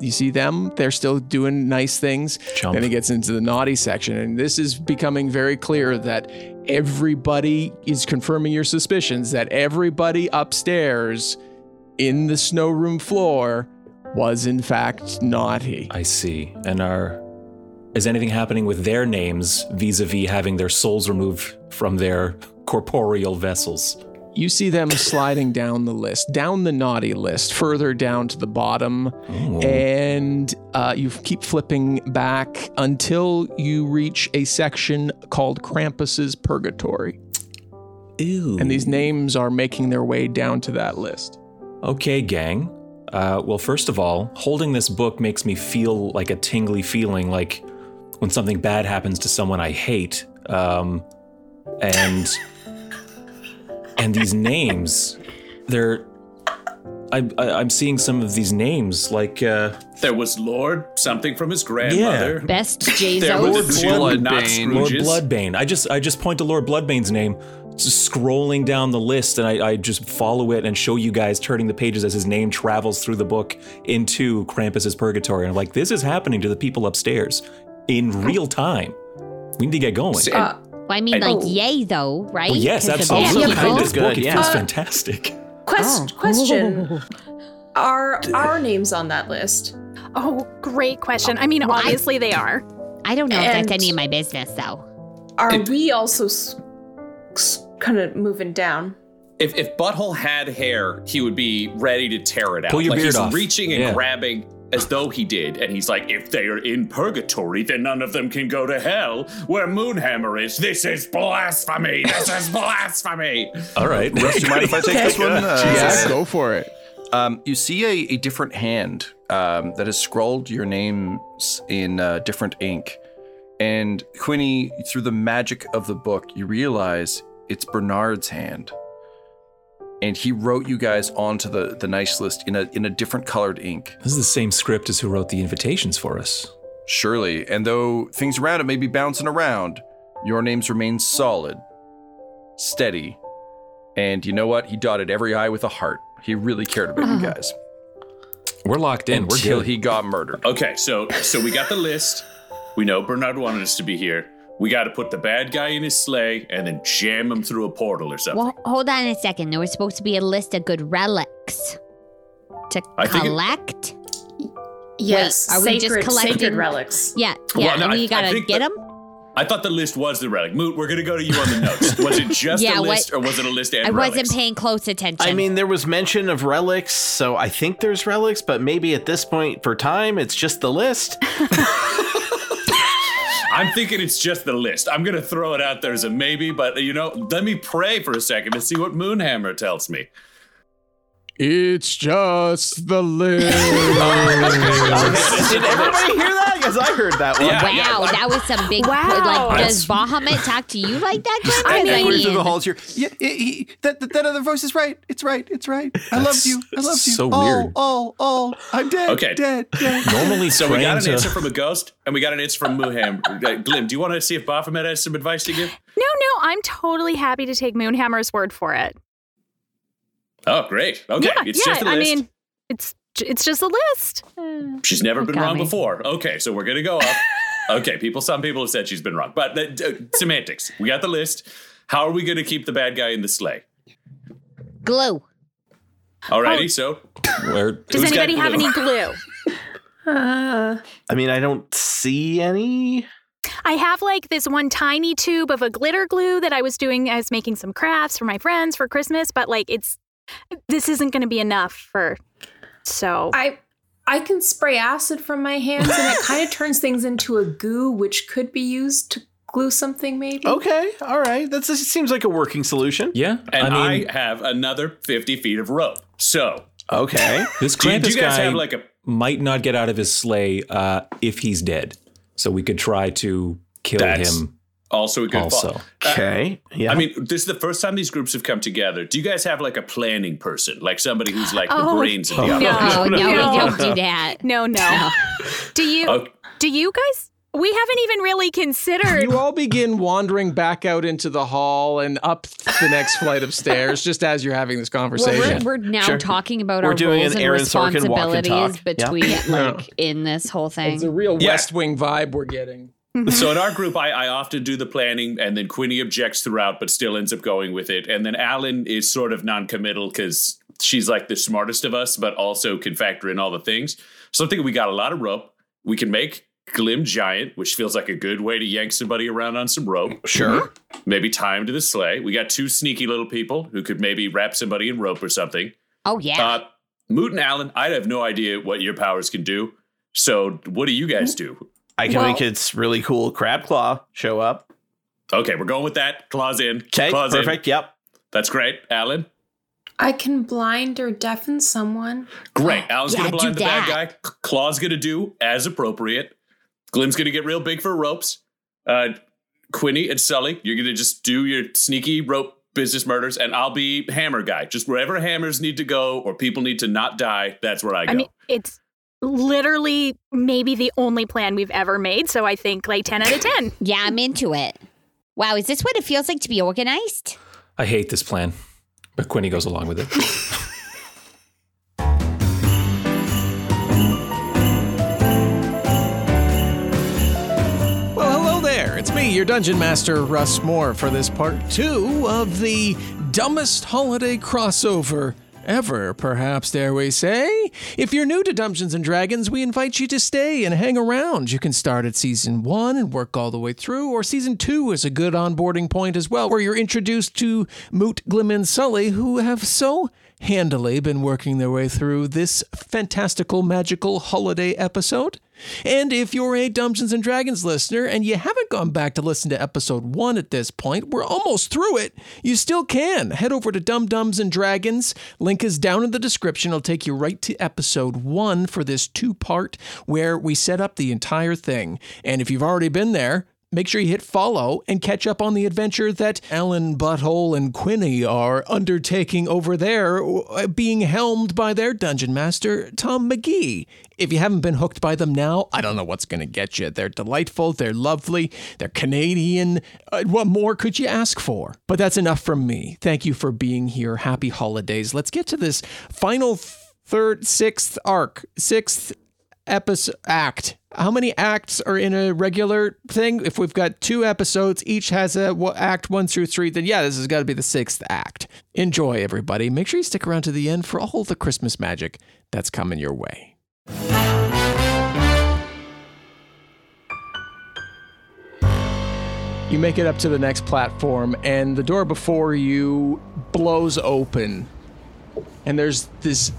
Speaker 1: You see them, they're still doing nice things.
Speaker 7: Chump.
Speaker 1: Then it gets into the naughty section. And this is becoming very clear that everybody is confirming your suspicions that everybody upstairs in the snow room floor was in fact naughty.
Speaker 7: I see. And are is anything happening with their names vis-a-vis having their souls removed from their corporeal vessels?
Speaker 1: You see them [coughs] sliding down the list, down the naughty list, further down to the bottom, and uh, you keep flipping back until you reach a section called Krampus's Purgatory.
Speaker 7: Ew.
Speaker 1: And these names are making their way down to that list.
Speaker 7: Okay, gang. Uh, well, first of all, holding this book makes me feel like a tingly feeling, like when something bad happens to someone I hate. Um, and and these names, they're. I, I, I'm seeing some of these names, like uh,
Speaker 5: There was Lord something from his grandmother. Yeah.
Speaker 2: Best [laughs]
Speaker 5: There
Speaker 2: Jazo.
Speaker 5: was the two
Speaker 8: Bloodbane.
Speaker 7: Lord Bloodbane. I just I just point to Lord Bloodbane's name, scrolling down the list, and I, I just follow it and show you guys turning the pages as his name travels through the book into Krampus's Purgatory. And I'm like, this is happening to the people upstairs in real time. We need to get going.
Speaker 6: Uh,
Speaker 11: Well, I mean,
Speaker 5: I-
Speaker 11: like,
Speaker 6: Oh.
Speaker 11: yay, though, right?
Speaker 7: well, yes,
Speaker 11: 'Cause the
Speaker 7: absolutely.
Speaker 11: band
Speaker 4: Yeah,
Speaker 7: Read this book.
Speaker 4: Good,
Speaker 7: It
Speaker 4: yeah.
Speaker 7: feels
Speaker 6: Uh,
Speaker 7: fantastic.
Speaker 6: quest-
Speaker 11: Oh.
Speaker 6: Question: [laughs] Are our names on that list?
Speaker 9: Oh, great question. I mean,
Speaker 11: Well, I-
Speaker 9: obviously they are.
Speaker 11: I don't know if that's any of my business, though.
Speaker 6: Are
Speaker 5: It-
Speaker 6: we also s- s- kind of moving down?
Speaker 5: If, if Butthole had hair, he would be ready to tear it out.
Speaker 7: Pull your
Speaker 5: like
Speaker 7: beard
Speaker 5: he's
Speaker 7: off.
Speaker 5: reaching and
Speaker 7: Yeah.
Speaker 5: grabbing as though he did, and he's like, "If they are in purgatory, then none of them can go to hell, where Moonhammer is. This is blasphemy. This is blasphemy." [laughs]
Speaker 7: All right.
Speaker 8: Russ, do you mind if I take this one? Uh,
Speaker 1: yeah, go for it.
Speaker 8: Um, you see a, a different hand um, that has scrawled your names in uh, different ink. And Quinny, through the magic of the book, you realize it's Bernard's hand. And he wrote you guys onto the, the nice list in a in a different colored ink.
Speaker 7: This is the same script as who wrote the invitations for us.
Speaker 8: Surely. And though things around it may be bouncing around, your names remain solid, steady. And you know what? He dotted every I with a heart. He really cared about you uh-huh. guys.
Speaker 7: We're locked in. We're
Speaker 8: Until
Speaker 7: good.
Speaker 8: he got murdered.
Speaker 5: Okay, so so we got the list. We know Bernard wanted us to be here. We got to put the bad guy in his sleigh and then jam him through a portal or something.
Speaker 11: Well, hold on a second. There was supposed to be a list of good relics to
Speaker 5: I
Speaker 11: collect.
Speaker 6: Yes,
Speaker 11: are we just
Speaker 6: sacred,
Speaker 11: collecting-
Speaker 6: sacred relics.
Speaker 11: Yeah, yeah.
Speaker 5: Well, no,
Speaker 11: and
Speaker 5: I-
Speaker 11: we gotta
Speaker 5: think
Speaker 11: get them.
Speaker 5: I thought the list was the relic. Moot, we're gonna go to you on the notes. [laughs] Was it just
Speaker 11: Yeah,
Speaker 5: a
Speaker 11: what-
Speaker 5: list, or was it a list and
Speaker 11: I wasn't paying close attention.
Speaker 4: I mean, there was mention of relics, so I think there's relics, but maybe at this point for time, it's just the list. [laughs]
Speaker 5: I'm thinking it's just the list. I'm gonna throw it out there as a maybe, but you know, let me pray for a second to see what Moonhammer tells me.
Speaker 1: It's just the [laughs] list.
Speaker 4: Did everybody hear that? Because I heard that one.
Speaker 5: Yeah.
Speaker 11: wow, that was some big.
Speaker 9: Wow.
Speaker 11: Like, does Bahamut talk to you like that? Chris?
Speaker 8: I
Speaker 11: 'Cause
Speaker 8: mean, through the
Speaker 11: mean-
Speaker 8: halls here. Yeah, he, he- that, that that other voice is right. It's right. It's right. I
Speaker 7: love
Speaker 8: you. I love you.
Speaker 7: so
Speaker 8: all,
Speaker 7: weird.
Speaker 8: All, all. I'm dead.
Speaker 5: Okay.
Speaker 8: Dead. Dead.
Speaker 7: Normally,
Speaker 5: So we got an
Speaker 7: to-
Speaker 5: answer from a ghost, and we got an answer from Mooham. Uh, Glim, do you want to see if Baphomet has some advice to give?
Speaker 9: No, no, I'm totally happy to take Moonhammer's word for it.
Speaker 5: Oh, great. Okay,
Speaker 9: yeah,
Speaker 5: it's
Speaker 9: yeah.
Speaker 5: just a list.
Speaker 9: I mean, it's it's just a list.
Speaker 5: She's never been wrong
Speaker 11: me.
Speaker 5: before. Okay, so we're gonna go up. [laughs] okay, people. Some people have said she's been wrong, but uh, uh, semantics. We got the list. How are we gonna keep the bad guy in the sleigh?
Speaker 11: glue.
Speaker 5: Alrighty, so
Speaker 7: Where,
Speaker 9: Does
Speaker 5: Who's got
Speaker 9: anybody have any glue? [laughs]
Speaker 6: Uh,
Speaker 4: I mean, I don't see any.
Speaker 9: I have like this one tiny tube of a glitter glue that I was doing. I was making some crafts for my friends for Christmas, but like it's this isn't going to be enough for. So
Speaker 6: I I can spray acid from my hands, and it kind of [laughs] turns things into a goo, which could be used to glue something. Maybe.
Speaker 4: Okay, all right. That seems like a working solution.
Speaker 7: yeah,
Speaker 5: and I,
Speaker 7: I
Speaker 5: have another fifty feet of rope. So
Speaker 4: Okay. [laughs]
Speaker 7: this
Speaker 5: do, you- do you guys
Speaker 7: guy
Speaker 5: have like a?
Speaker 7: might not get out of his sleigh uh, if he's dead. So we could try to kill
Speaker 5: That's
Speaker 7: him.
Speaker 5: Also a good
Speaker 7: Also.
Speaker 5: thought.
Speaker 4: Okay. Uh, yeah.
Speaker 5: I mean, this is the first time these groups have come together. Do you guys have like a planning person, like somebody who's like the
Speaker 9: Oh,
Speaker 5: brains of the
Speaker 9: no.
Speaker 5: operation?
Speaker 11: Oh no,
Speaker 9: no.
Speaker 11: we [laughs] don't do that.
Speaker 9: no, no. Do you?
Speaker 5: Okay.
Speaker 9: Do you guys? We haven't even really considered.
Speaker 1: You all begin wandering back out into the hall and up the next flight of stairs just as you're having this
Speaker 2: Well,
Speaker 1: conversation.
Speaker 2: we're, we're now
Speaker 4: Sure.
Speaker 2: talking about
Speaker 4: We're
Speaker 2: our
Speaker 4: doing
Speaker 2: roles
Speaker 4: an
Speaker 2: and
Speaker 4: Aaron Sorkin walk and
Speaker 2: responsibilities
Speaker 4: talk. Yeah.
Speaker 2: between, [laughs] like, in this whole thing.
Speaker 1: it's a real
Speaker 5: Yeah.
Speaker 1: West Wing vibe we're getting. [laughs]
Speaker 5: So in our group, I, I often do the planning, and then Quinny objects throughout, but still ends up going with it. And then Alyn is sort of non-committal because she's like the smartest of us, but also can factor in all the things. So I'm thinking we got a lot of rope. We can make Glim Giant, which feels like a good way to yank somebody around on some rope.
Speaker 4: Sure.
Speaker 5: Maybe tie him to the sleigh. We got two sneaky little people who could maybe wrap somebody in rope or something.
Speaker 11: Oh yeah.
Speaker 5: Uh, Moot and Alyn, I have no idea what your powers can do. So, what do you guys do?
Speaker 4: I can
Speaker 6: Well-
Speaker 4: make its really cool crab claw show up.
Speaker 5: Okay, we're going with that. Claws in.
Speaker 4: Okay,
Speaker 5: Claws in.
Speaker 4: perfect. Yep.
Speaker 5: That's great. Alyn?
Speaker 6: I can blind or deafen someone.
Speaker 5: Great. Alyn's
Speaker 11: Yeah,
Speaker 5: gonna
Speaker 11: do
Speaker 5: blind the bad
Speaker 11: that.
Speaker 5: guy. Claw's gonna do as appropriate. Glim's gonna get real big for ropes. Uh, Quinny and Sully, you're gonna just do your sneaky rope business murders, and I'll be hammer guy. Just wherever hammers need to go or people need to not die, that's where I go.
Speaker 9: I mean, it's literally maybe the only plan we've ever made. So I think like 10 out of 10.
Speaker 11: Yeah, I'm into it. Wow, is this what it feels like to be organized?
Speaker 7: I hate this plan, but Quinny goes along with it. [laughs]
Speaker 1: Well, hello there. It's me, your dungeon master, Russ More, for this part two of the dumbest holiday crossover ever, perhaps, dare we say. If you're new to Dumbgeons and Dragons, we invite you to stay and hang around. You can start at season one and work all the way through, or season two is a good onboarding point as well, where you're introduced to Moot, Glim, and Sully, who have so handily been working their way through this fantastical, magical holiday episode. And if you're a Dumbgeons and Dragons listener and you haven't gone back to listen to episode one at this point, we're almost through it. You still can. Head over to Dumb-Dumbs and Dragons. Link is down in the description. It'll take you right to episode one for this two part where we set up the entire thing. And if you've already been there, Make sure you hit follow and catch up on the adventure that Alyn Butthole and Quinny are undertaking over there, uh, being helmed by their dungeon master, Tom McGee. If you haven't been hooked by them now, I don't know what's going to get you. They're delightful, they're lovely, they're Canadian. Uh, what more could you ask for? But that's enough from me. Thank you for being here. Happy holidays. Let's get to this final third, sixth arc, sixth episode act. How many acts are in a regular thing? If we've got two episodes, each has a what, act one through three, then yeah, this has got to be the sixth act. Enjoy, everybody. Make sure you stick around to the end for all the Christmas magic that's coming your way. You make it up to the next platform, and the door before you blows open, and there's this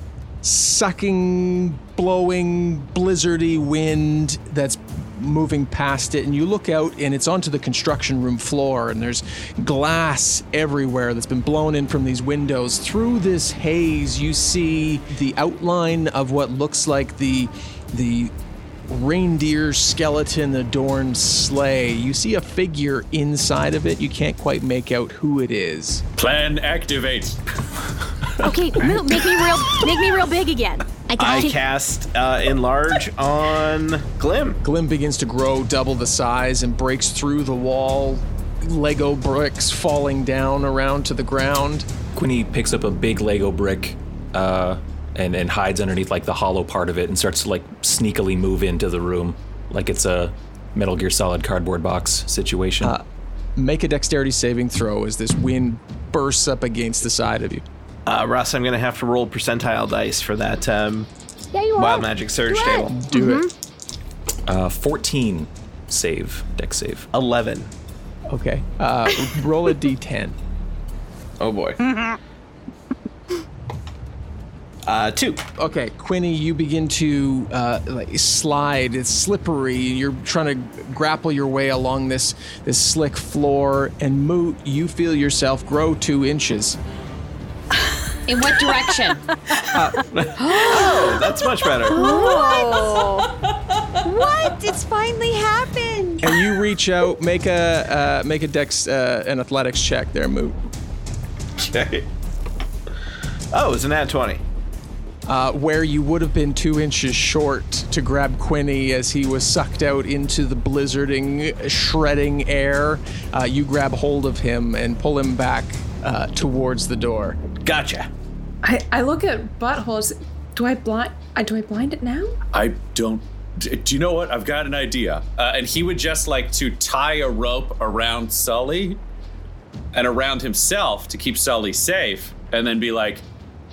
Speaker 1: sucking, blowing, blizzardy wind that's moving past it. And you look out, and it's onto the construction room floor, and there's glass everywhere that's been blown in from these windows. Through this haze, you see the outline of what looks like the the reindeer skeleton adorned sleigh. You see a figure inside of it. You can't quite make out who it is.
Speaker 5: Plan activate.
Speaker 9: Okay, Moot, make me real, make me real big again.
Speaker 4: I cast uh, enlarge on Glim.
Speaker 1: Glim begins to grow double the size and breaks through the wall. Lego bricks falling down around to the ground.
Speaker 7: Quinny picks up a big Lego brick uh, and, and hides underneath like the hollow part of it and starts to like sneakily move into the room like it's a Metal Gear Solid cardboard box situation.
Speaker 1: Make a dexterity saving throw as this wind bursts up against the side of you.
Speaker 4: Uh, Russ, I'm going to have to roll percentile dice for that um,
Speaker 11: Yeah, you
Speaker 4: Wild Magic Surge table.
Speaker 1: Do it.
Speaker 7: Uh, 14 save, dex save.
Speaker 4: 11.
Speaker 1: Okay. Uh, roll a [laughs] d10.
Speaker 4: Oh boy. [laughs] Uh, two.
Speaker 1: Okay, Quinny, you begin to uh, like slide. It's slippery. You're trying to grapple your way along this this slick floor, and Moot, you feel yourself grow two inches. [laughs]
Speaker 2: In what direction?
Speaker 4: Oh, [laughs] [gasps] that's much better. [gasps] [laughs]
Speaker 11: What? It's finally happened.
Speaker 1: And you reach out, make a uh, make a dex uh, an athletics check there, Moot.
Speaker 4: Okay. Oh, it's an at 20.
Speaker 1: Uh, where you would have been two inches short to grab Quinny as he was sucked out into the blizzarding, shredding air. Uh, you grab hold of him and pull him back uh, towards the door.
Speaker 4: Gotcha.
Speaker 6: I, I look at buttholes. Do I blind? Do I blind it now?
Speaker 5: I don't. Do you know what? I've got an idea. Uh, and he would just like to tie a rope around Sully and around himself to keep Sully safe, and then be like,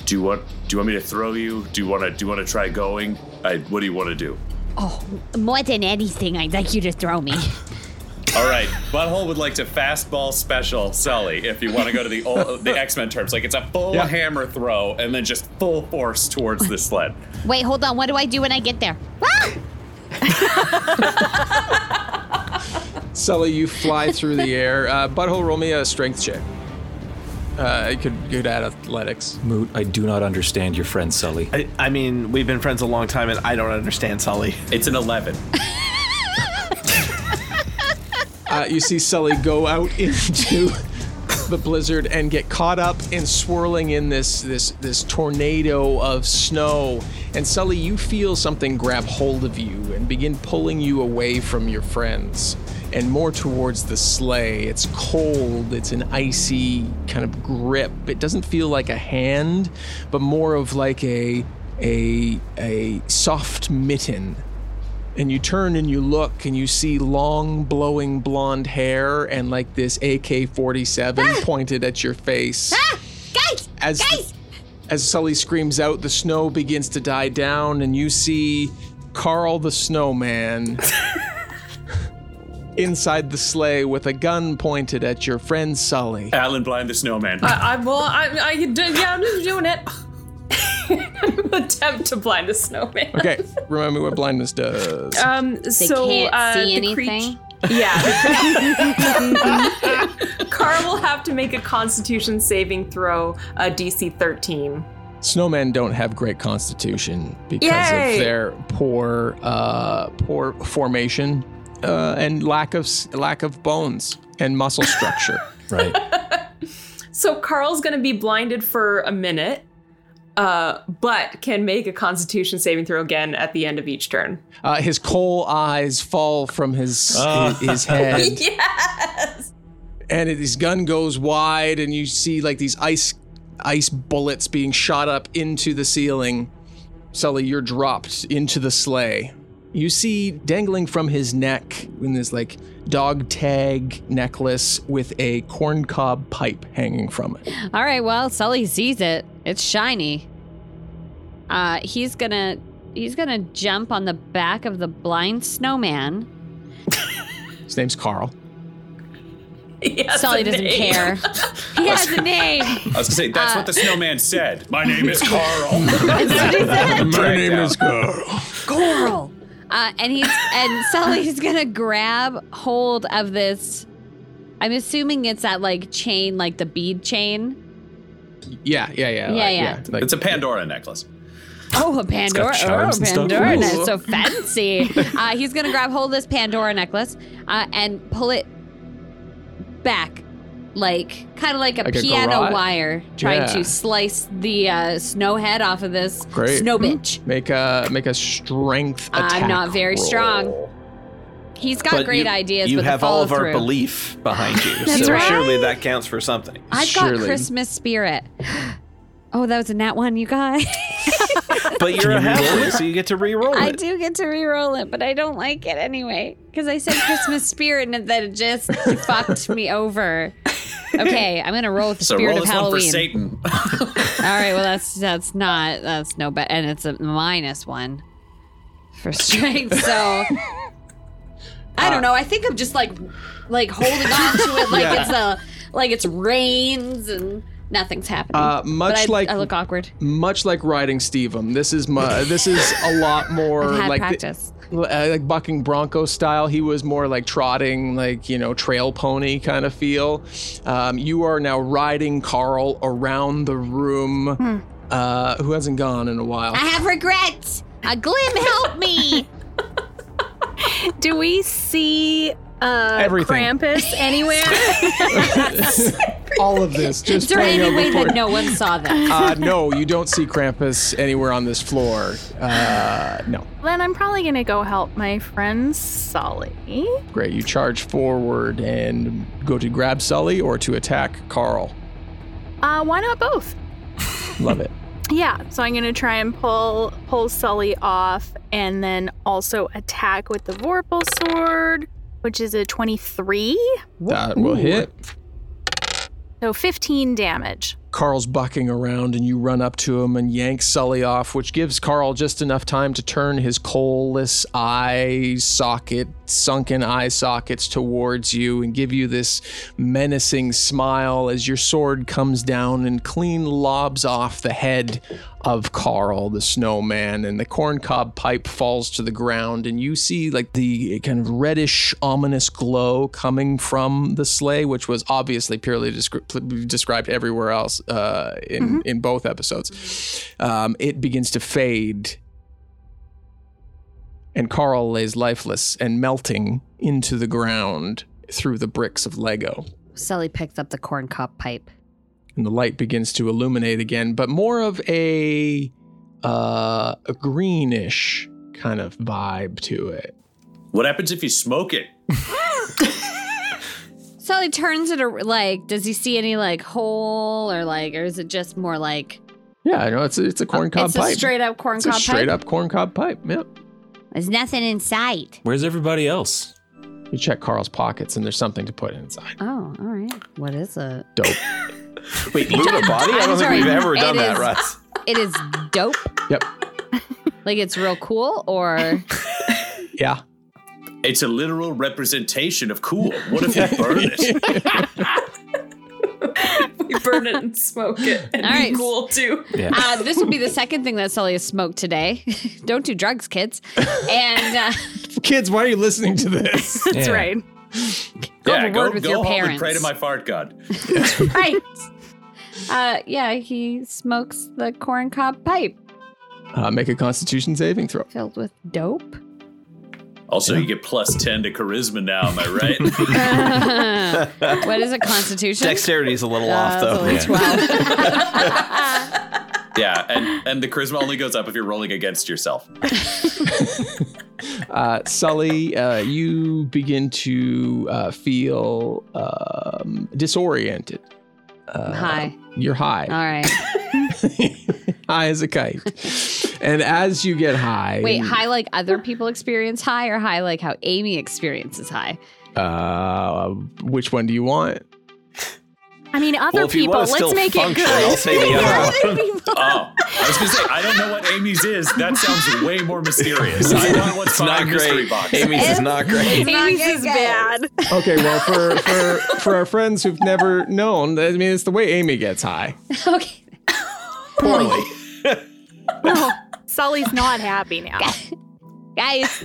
Speaker 5: "Do you want? Do you want me to throw you? Do you want to? Do you want to try going? I, what do you want to do?"
Speaker 11: Oh, more than anything, I'd like you to throw me. [laughs]
Speaker 5: All right, Butthole would like to fastball special Sully if you want to go to the old, [laughs] the X Men terms. Like it's a full
Speaker 1: Yeah.
Speaker 5: hammer throw and then just full force towards the sled.
Speaker 11: Wait, hold on. What do I do when I get there? [laughs]
Speaker 1: Sully, you fly through the air. Uh, Butthole, roll me a strength check. Uh, you could good at athletics.
Speaker 7: Moot, I do not understand your friend Sully.
Speaker 4: I, I mean, we've been friends a long time, and I don't understand Sully.
Speaker 5: It's an 11. [laughs]
Speaker 1: Uh, you see Sully go out [laughs] into the blizzard and get caught up in swirling in this this this tornado of snow. And Sully, you feel something grab hold of you and begin pulling you away from your friends and more towards the sleigh. It's cold. It's an icy kind of grip. It doesn't feel like a hand, but more of like a a a soft mitten and you turn and you look and you see long blowing blonde hair and like this AK-47 pointed at your face.
Speaker 11: Ah! Guys!
Speaker 1: As
Speaker 11: guys!
Speaker 1: as Sully screams out, the snow begins to die down and you see Carl the snowman [laughs] inside the sleigh with a gun pointed at your friend Sully.
Speaker 5: Alyn Blind the Snowman.
Speaker 6: I, I well, I, I, yeah, I'm just doing it. [laughs] Attempt to blind the snowman.
Speaker 1: Okay, remember what blindness does.
Speaker 6: Um. so
Speaker 2: can't
Speaker 6: uh,
Speaker 2: see
Speaker 6: the creat-
Speaker 2: anything?
Speaker 6: yeah. the- [laughs] Carl will have to make a Constitution saving throw, uh, DC 13.
Speaker 1: Snowmen don't have great constitution because
Speaker 6: Yay!
Speaker 1: of their poor, uh, poor formation uh, and lack of lack of bones and muscle structure. [laughs]
Speaker 7: Right.
Speaker 6: So Carl's going to be blinded for a minute, uh, but can make a Constitution saving throw again at the end of each turn.
Speaker 1: Uh, his coal eyes fall from his his, his head, [laughs]
Speaker 6: yes.
Speaker 1: and his gun goes wide, and you see like these ice ice bullets being shot up into the ceiling. Sully, you're dropped into the sleigh. You see dangling from his neck in this like dog tag necklace with a corncob pipe hanging from it.
Speaker 2: All right, well, Sully sees it. It's shiny. Uh, he's gonna he's gonna jump on the back of the blind snowman.
Speaker 1: His name's Carl.
Speaker 6: He
Speaker 2: Sully doesn't
Speaker 6: name.
Speaker 2: care. [laughs] he has a name.
Speaker 5: I was gonna say that's what the snowman said. My name is Carl. [laughs]
Speaker 1: My name is Carl.
Speaker 2: Coral. Uh, and he's and Sully's [laughs] gonna grab hold of this. I'm assuming it's that like chain, like the bead chain.
Speaker 1: Yeah, yeah, yeah.
Speaker 2: Yeah,
Speaker 1: like,
Speaker 2: yeah.
Speaker 1: like-
Speaker 5: It's a Pandora necklace.
Speaker 2: Oh, a Pandora! Oh,
Speaker 7: charms and stuff.
Speaker 2: Pandora! That's so fancy. uh, he's gonna grab hold of this Pandora necklace uh, and pull it back, like kind of like a
Speaker 1: Like
Speaker 2: piano
Speaker 1: garrote?
Speaker 2: wire, trying
Speaker 1: Yeah.
Speaker 2: to slice the uh, snow head off of this
Speaker 1: Great.
Speaker 2: snow bitch.
Speaker 1: Make a make a strength attack.
Speaker 2: I'm not very
Speaker 1: roll.
Speaker 2: strong. He's got
Speaker 4: But
Speaker 2: great
Speaker 4: you,
Speaker 2: ideas.
Speaker 4: You
Speaker 2: but
Speaker 4: have
Speaker 2: the
Speaker 4: all of our belief behind you, [laughs]
Speaker 2: That's
Speaker 4: so
Speaker 2: right.
Speaker 4: surely that counts for something.
Speaker 2: I've got Christmas spirit. [gasps] Oh, that was a nat one, you guys. [laughs]
Speaker 4: But [laughs] you're a halfling, so you get to re-roll it.
Speaker 2: I do get to re-roll it, but I don't like it anyway because I said Christmas spirit and that it just fucked me over. Okay, I'm gonna roll with the
Speaker 5: So
Speaker 2: spirit
Speaker 5: roll
Speaker 2: of
Speaker 5: this one for
Speaker 2: Halloween.
Speaker 5: Satan. [laughs]
Speaker 2: All right, well that's that's not that's no bet, and it's a minus one for strength. So I don't uh, know. I think I'm just like like holding on to it like it's a like it's rains and nothing's happening.
Speaker 1: Uh, much
Speaker 2: but I,
Speaker 1: like
Speaker 2: I look awkward.
Speaker 1: much like riding Stevem. This is my [laughs] this is a lot more like the-
Speaker 2: practice.
Speaker 1: uh, like bucking bronco style. He was more like trotting, like you know, trail pony kind of feel. Um, you are now riding Carl around the room.
Speaker 2: Hmm.
Speaker 1: Uh, who hasn't gone in a while?
Speaker 11: I have regrets. Uh, Glim, help me. [laughs]
Speaker 9: Do we see uh,
Speaker 1: Everything.
Speaker 9: Krampus anywhere? [laughs]
Speaker 1: All of this just
Speaker 2: Is there any way that no one saw that?
Speaker 1: Uh, no, you don't see Krampus anywhere on this floor. Uh, no.
Speaker 9: then I'm probably gonna go help my friend Sully.
Speaker 1: Great. You charge forward and go to grab Sully or to attack Carl.
Speaker 9: Uh, why not both?
Speaker 1: Love it.
Speaker 9: Yeah, so I'm gonna try and pull pull Sully off, and then also attack with the Vorpal sword, which is a 23,
Speaker 1: That will hit.
Speaker 9: so 15 damage.
Speaker 1: Carl's bucking around, and you run up to him and yank Sully off, which gives Carl just enough time to turn his coalless eye socket, sunken eye sockets towards you and give you this menacing smile as your sword comes down and clean lobs off the head of Carl, the snowman, and the corncob pipe falls to the ground, and you see like the kind of reddish, ominous glow coming from the sleigh, which was obviously purely descri- described everywhere else uh, in in both episodes. Um, it begins to fade, and Carl lays lifeless and melting into the ground through the bricks of Lego
Speaker 2: Sully picks up the corn cob pipe.
Speaker 1: and the light begins to illuminate again, but more of a uh, a greenish kind of vibe to it.
Speaker 5: What happens if you smoke it? [laughs]
Speaker 2: Sully turns it ar- like, does he see any like hole or like, or is it just more like
Speaker 1: Yeah, I know it's a, it's a corn uh, cob
Speaker 2: it's
Speaker 1: pipe.
Speaker 2: a straight up corn
Speaker 1: it's a straight
Speaker 2: pipe?
Speaker 1: up corn cob pipe. Yep.
Speaker 11: There's nothing in sight.
Speaker 7: Where's everybody else?
Speaker 1: You check Carl's pockets, and there's something to put inside.
Speaker 2: Oh, all right. What is it?
Speaker 1: Dope. [laughs]
Speaker 4: Wait, loot a body? I don't think we've ever
Speaker 2: it
Speaker 4: done that,
Speaker 2: is-
Speaker 4: Russ.
Speaker 2: It is dope.
Speaker 1: Yep. [laughs]
Speaker 2: Like it's real cool, or [laughs]
Speaker 1: Yeah.
Speaker 5: It's a literal representation of cool. What if we [laughs] burn it? [laughs]
Speaker 6: we burn it and smoke it and
Speaker 2: All
Speaker 6: be
Speaker 2: right.
Speaker 6: cool too. [laughs]
Speaker 2: uh, this will be the second thing that Sully has smoked today. Don't do drugs, kids. And uh,
Speaker 1: Kids, why are you listening to this?
Speaker 9: That's
Speaker 7: Yeah.
Speaker 9: right.
Speaker 2: Go
Speaker 5: yeah,
Speaker 2: have a
Speaker 5: go,
Speaker 2: word with
Speaker 5: go
Speaker 2: your
Speaker 5: home
Speaker 2: parents.
Speaker 5: and pray to my fart god.
Speaker 2: right. Uh, yeah, he smokes the corn cob pipe
Speaker 1: Uh, make a Constitution saving throw.
Speaker 2: filled with dope.
Speaker 5: Also, you get plus 10 to charisma now, am I right? [laughs] [laughs]
Speaker 2: what is it? Constitution.
Speaker 4: Dexterity is a little
Speaker 2: Uh,
Speaker 4: off, though.
Speaker 2: only twelve. [laughs]
Speaker 5: yeah, and, and the charisma only goes up if you're rolling against yourself.
Speaker 1: Uh, Sully, uh, you begin to uh, feel um, disoriented. Uh,
Speaker 2: Hi.
Speaker 1: You're high.
Speaker 2: All right.
Speaker 1: High as a kite. and as you get high,
Speaker 2: Wait, high like other people experience high, or high like how Amy experiences high?
Speaker 1: uh, which one do you want?
Speaker 9: I mean, other
Speaker 4: Well,
Speaker 9: people. Let's make
Speaker 4: function,
Speaker 9: it
Speaker 4: I'll
Speaker 9: good.
Speaker 4: say the [laughs] other one. [laughs]
Speaker 5: Oh, I was going to say, I don't know what Amy's is. That sounds way more mysterious. I want what's
Speaker 4: It's not
Speaker 5: mystery
Speaker 4: great.
Speaker 5: box.
Speaker 4: Amy's is not great.
Speaker 9: Amy's is bad.
Speaker 1: Okay, well, for, [laughs] for, for our friends who've never known, I mean, it's the way Amy gets high.
Speaker 2: okay.
Speaker 1: Poorly.
Speaker 9: No, [laughs] Sully's not happy now.
Speaker 11: Guys,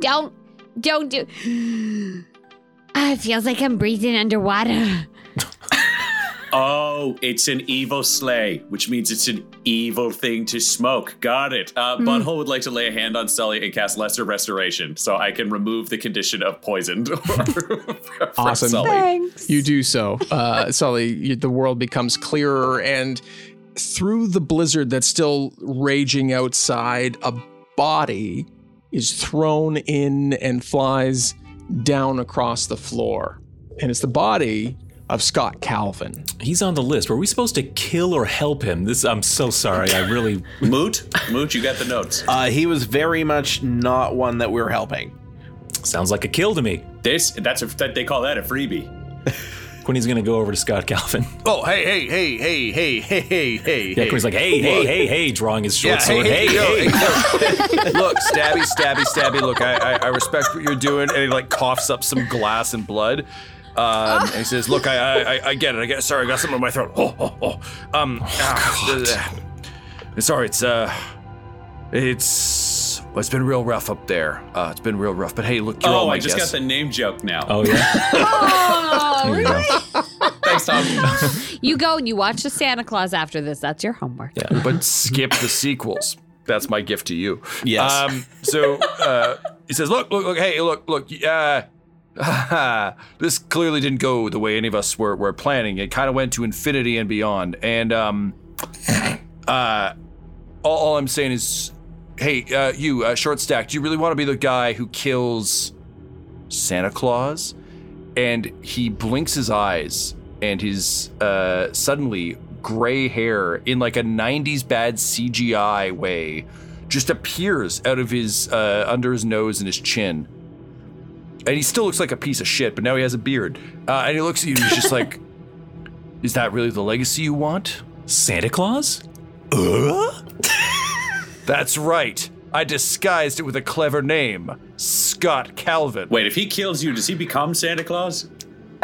Speaker 11: don't, don't do. Ah, it feels like I'm breathing underwater.
Speaker 5: Oh, it's an evil sleigh, which means it's an evil thing to smoke. Got it. Uh,
Speaker 9: Hmm.
Speaker 5: Butthole would like to lay a hand on Sully and cast Lesser Restoration, so I can remove the condition of poisoned. [laughs]
Speaker 1: Awesome.
Speaker 5: Sully.
Speaker 2: Thanks.
Speaker 1: You do so. Uh, Sully, you, the world becomes clearer, and through the blizzard that's still raging outside, a body is thrown in and flies down across the floor. And it's the body of Scott Calvin.
Speaker 7: He's on the list. Were we supposed to kill or help him? This I'm so sorry. I really [laughs]
Speaker 5: Moot, Moot, you got the notes.
Speaker 4: Uh, he was very much not one that we were helping.
Speaker 7: sounds like a kill to me.
Speaker 5: This that's a that they call that a freebie. [laughs]
Speaker 7: Quinny's gonna go over to Scott Calvin. [laughs]
Speaker 8: Oh, hey, hey, hey, hey, hey, hey, hey, hey.
Speaker 7: Yeah, Quinny's like, hey, hey, hey, hey, drawing his short
Speaker 8: Yeah,
Speaker 7: sword. Hey,
Speaker 8: yo,
Speaker 7: hey,
Speaker 8: hey, yo. [laughs] look, stabby, stabby, stabby. Look, I, I, I respect what you're doing, and he like coughs up some glass and blood. Um, and he says, "Look, I, I, I- I get it. I get. Sorry, I got something in my throat. Oh, oh, oh. Um, ah, uh, sorry. It's uh, it's well, it's been real rough up there. Uh, it's been real rough. But hey, look, you're all
Speaker 5: Oh,
Speaker 8: my
Speaker 5: I just
Speaker 8: guests.
Speaker 5: got the name joke now.
Speaker 7: Oh yeah.
Speaker 2: Oh,
Speaker 7: There you go.
Speaker 5: Thanks, Tom. [laughs]
Speaker 2: You go and you watch the Santa Claus after this. That's your homework.
Speaker 7: Yeah.
Speaker 8: but skip the sequels. That's my gift to you.
Speaker 4: Yes.
Speaker 8: Um, so uh, he says, "Look, look, look! Hey, look, look! Uh, [laughs] this clearly didn't go the way any of us were, were planning. It kind of went to infinity and beyond. And um, uh, all, all I'm saying is, hey, uh, you, uh, short stack, do you really want to be the guy who kills Santa Claus?" And he blinks his eyes, and his uh, suddenly gray hair in like a 90s bad CGI way just appears out of his uh, under his nose and his chin. And he still looks like a piece of shit, but now he has a beard. Uh, and he looks at you and he's just like, [laughs] Is that really the legacy you want?
Speaker 7: Santa Claus?
Speaker 8: Uh? [laughs] That's right. I disguised it with a clever name Scott Calvin.
Speaker 5: Wait, if he kills you, does he become Santa Claus?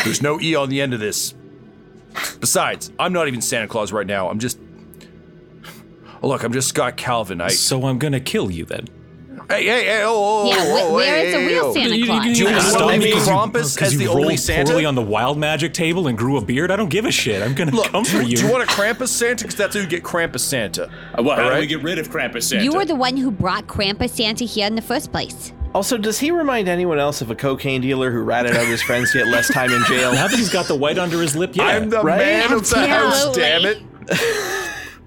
Speaker 8: There's no E on the end of this. Besides, I'm not even Santa Claus right now. I'm just. Look, I'm just Scott Calvin. I.
Speaker 7: So I'm gonna kill you then.
Speaker 8: Hey, hey, hey, oh, oh,
Speaker 11: Yeah,
Speaker 8: oh, oh,
Speaker 11: where
Speaker 8: hey,
Speaker 11: is the real
Speaker 8: oh.
Speaker 11: Santa
Speaker 7: You-
Speaker 11: Claus?
Speaker 7: you- you
Speaker 8: wanna
Speaker 7: stop
Speaker 8: stop
Speaker 7: me
Speaker 8: me
Speaker 7: 'cause you-
Speaker 8: Krampus
Speaker 7: because
Speaker 8: as
Speaker 7: you
Speaker 8: the only
Speaker 7: rolled
Speaker 8: Santa?
Speaker 7: poorly on the wild magic table and grew a beard. I don't give a shit. I'm gonna
Speaker 8: Look,
Speaker 7: come
Speaker 8: do,
Speaker 7: for
Speaker 8: do
Speaker 7: you.
Speaker 8: you want a Krampus Santa? Because that's how you get Krampus Santa.
Speaker 5: Uh, Well, how
Speaker 8: All
Speaker 5: do we get rid of Krampus Santa?
Speaker 11: You were the one who brought Krampus Santa here in the first place.
Speaker 4: Also, does he remind anyone else of a cocaine dealer who ratted out his friends to get less time in jail? [laughs]
Speaker 7: now that he's got the white under his lip, yeah.
Speaker 8: I'm the
Speaker 4: right?
Speaker 8: man of the house, damn it. [laughs]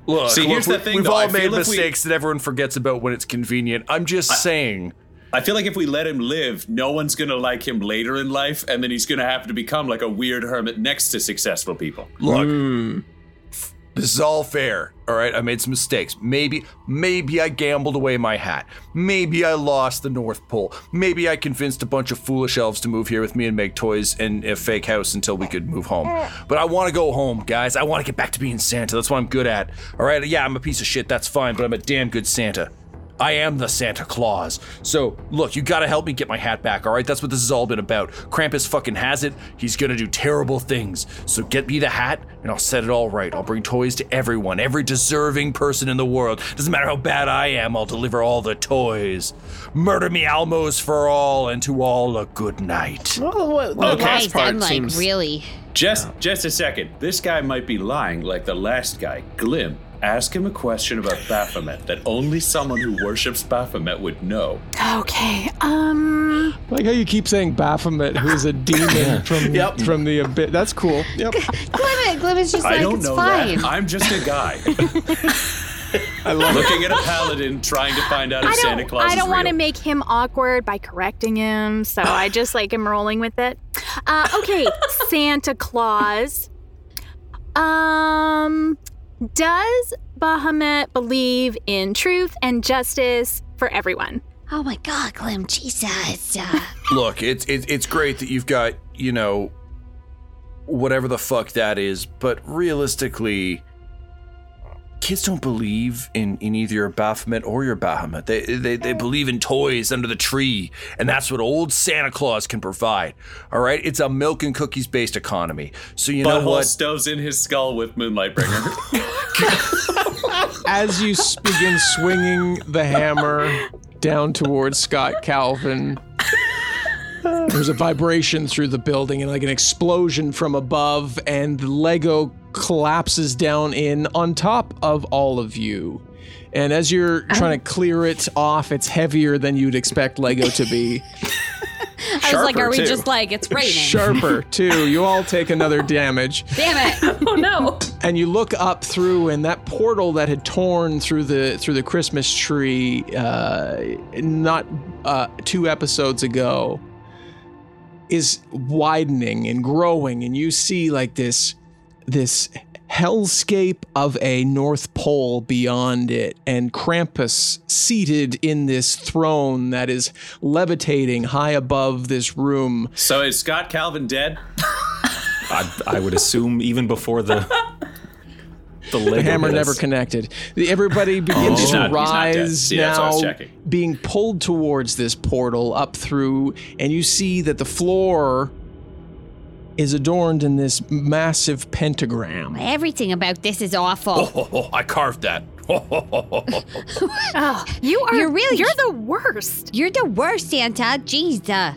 Speaker 8: Look,
Speaker 5: See,
Speaker 8: look,
Speaker 5: here's the
Speaker 8: we-
Speaker 5: thing,
Speaker 8: We've
Speaker 5: though. I
Speaker 8: all made
Speaker 5: feel if we-
Speaker 8: mistakes that everyone forgets about when it's convenient. I'm just saying.
Speaker 5: I feel like if we let him live, no one's gonna like him later in life, and then he's gonna have to become like a weird hermit next to successful people.
Speaker 8: Look, hmm. This is all fair. All right, I made some mistakes. Maybe, maybe I gambled away my hat. Maybe I lost the North Pole. Maybe I convinced a bunch of foolish elves to move here with me and make toys and a fake house until we could move home. But I want to go home, guys. I want to get back to being Santa. That's what I'm good at. All right, yeah, I'm a piece of shit. That's fine, but I'm a damn good Santa. I am the Santa Claus. So, look, you gotta help me get my hat back, alright? That's what this has all been about. Krampus fucking has it. He's gonna do terrible things. So, get me the hat, and I'll set it all right. I'll bring toys to everyone, every deserving person in the world. Doesn't matter how bad I am, I'll deliver all the toys. Murder me, Almos, for all, and to all a good night.
Speaker 4: Well, what, the
Speaker 5: Okay.
Speaker 4: last part
Speaker 11: I'm like
Speaker 4: seems
Speaker 11: really.
Speaker 5: Just, just a second. This guy might be lying, like the last guy, Glim. Ask him a question about Baphomet that only someone who worships Baphomet would know.
Speaker 9: Okay. Um.
Speaker 1: Like how you keep saying Baphomet, who's a demon from
Speaker 4: Yep.
Speaker 1: from the abyss. That's cool. Yep.
Speaker 11: Glim, Glim is just
Speaker 5: I
Speaker 11: like,
Speaker 5: don't
Speaker 11: it's
Speaker 5: know
Speaker 11: fine.
Speaker 5: that. I'm just a guy [laughs]
Speaker 1: I love it.
Speaker 5: looking at a paladin trying to find out if
Speaker 9: I
Speaker 5: Santa
Speaker 9: don't.
Speaker 5: Claus
Speaker 9: I don't want to make him awkward by correcting him, so I just like am rolling with it. Uh, okay, [laughs] Santa Claus. Um, does Bahamut believe in truth and justice for everyone?
Speaker 11: Oh my God, Glim, Jesus. Uh, [laughs]
Speaker 8: Look, it's it's it's great that you've got you know whatever the fuck that is, but realistically, kids don't believe in in either your Baphomet or your Bahamut. They they they believe in toys under the tree, and that's what old Santa Claus can provide. All right, it's a milk and cookies based economy. So you know what?
Speaker 5: stoves in his skull with Moonlight Bringer. [laughs]
Speaker 1: As you begin swinging the hammer down towards Scott Calvin, there's a vibration through the building and like an explosion from above, and the Lego collapses down in on top of all of you. And as you're trying to clear it off, it's heavier than you'd expect Lego to be. [laughs]
Speaker 2: I was like, are we
Speaker 4: too.
Speaker 2: just like, it's raining? [laughs]
Speaker 1: Sharper, too. You all take another damage. [laughs]
Speaker 2: Damn it.
Speaker 6: Oh no.
Speaker 1: and you look up through and that portal that had torn through the through the christmas tree uh not uh two episodes ago is widening and growing and you see like this this hellscape of a north pole beyond it and krampus seated in this throne that is levitating high above this room
Speaker 5: so is Scott Calvin dead? [laughs]
Speaker 7: I, I would assume even before the [laughs] the,
Speaker 1: The hammer never connected. Everybody [laughs] oh. begins
Speaker 5: He's
Speaker 1: to
Speaker 5: not- he's not dead.
Speaker 1: rise
Speaker 5: See, that's what I was
Speaker 1: now, being pulled towards this portal up through, and you see that the floor is adorned in this massive pentagram.
Speaker 11: everything about this is awful.
Speaker 8: Oh, oh, oh, I carved that. [laughs] [laughs]
Speaker 9: Oh, you are.
Speaker 11: You're really-
Speaker 9: You're the worst.
Speaker 11: You're the worst, Santa. Jeez. Uh,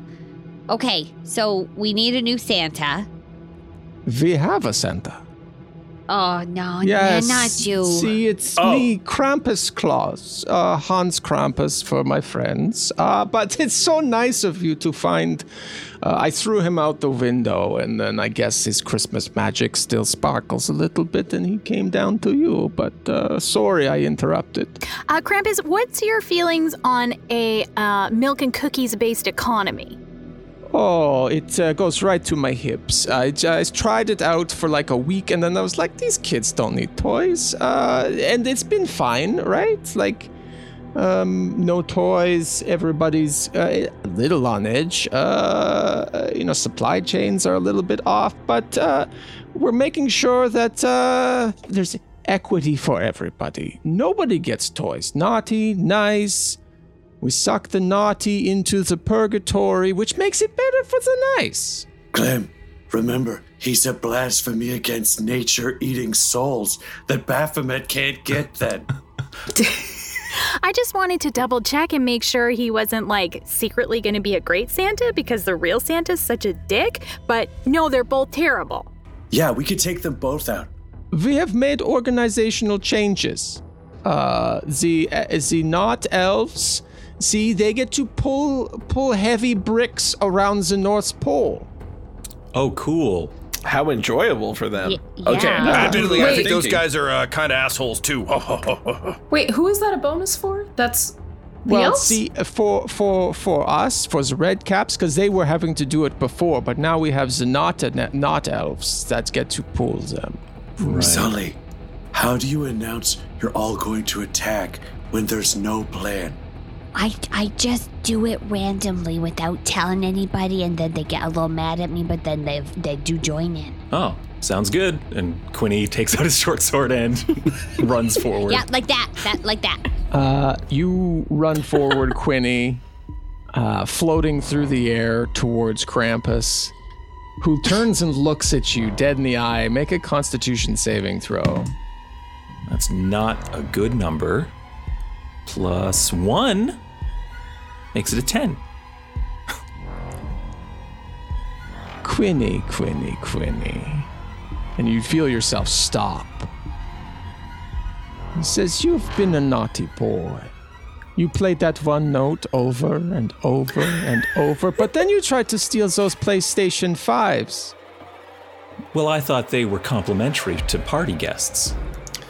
Speaker 11: okay, so we need a new Santa.
Speaker 1: We have a Santa.
Speaker 11: Oh no,
Speaker 1: Yes.
Speaker 11: no, not you.
Speaker 1: See, it's
Speaker 5: Oh.
Speaker 1: me, Krampus Claus, uh, Hans Krampus for my friends. Uh, but it's so nice of you to find. Uh, I threw him out the window, and then I guess his Christmas magic still sparkles a little bit, and he came down to you. But uh, sorry, I interrupted.
Speaker 9: Uh, Krampus, what's your feelings on a uh, milk and cookies based economy?
Speaker 1: Oh, it uh, goes right to my hips. I just tried it out for like a week, and then I was like, these kids don't need toys. Uh, and it's been fine, right? Like, Um, no toys. Everybody's uh, a little on edge. Uh, you know, supply chains are a little bit off, but uh, we're making sure that uh, there's equity for everybody. Nobody gets toys. Naughty, nice. We suck the naughty into the purgatory, which makes it better for the nice.
Speaker 13: Glim, remember, he's a blasphemy against nature eating souls that Baphomet can't get then. [laughs] [laughs]
Speaker 9: I just wanted to double check and make sure he wasn't like secretly going to be a great Santa because the real Santa's such a dick, but no, they're both terrible.
Speaker 13: Yeah, we could take them both out.
Speaker 1: We have made organizational changes. Uh, the uh, the not elves, see, they get to pull pull heavy bricks around the North Pole.
Speaker 7: Oh, cool.
Speaker 4: How enjoyable for them.
Speaker 8: Okay,
Speaker 9: Yeah.
Speaker 8: admittedly, I
Speaker 6: Wait.
Speaker 8: think those guys are uh, kind of assholes too. [laughs]
Speaker 6: Wait, who is that a bonus for? That's the
Speaker 1: Well,
Speaker 6: elves?
Speaker 1: see, for for for us, for the red caps, because they were having to do it before, but now we have the not not elves that get to pull them.
Speaker 13: Sully, how do you announce you're all going to attack when there's no plan?
Speaker 11: I, I just do it randomly without telling anybody, and then they get a little mad at me, but then they they do join in.
Speaker 7: Oh, sounds good. And Quinny [laughs] takes out his short sword and [laughs] runs forward.
Speaker 11: Yeah, like that, that, like that.
Speaker 1: Uh, you run forward, [laughs] Quinny, uh, floating through the air towards Krampus, who turns and looks at you dead in the eye. Make a Constitution saving throw.
Speaker 7: That's not a good number. Plus one makes it a 10. [laughs]
Speaker 1: Quinny, Quinny, Quinny. And you feel yourself stop. He says, You've been a naughty boy. You played that one note over and over and [laughs] over, but then you tried to steal those PlayStation 5s.
Speaker 7: Well, I thought they were complimentary to party guests.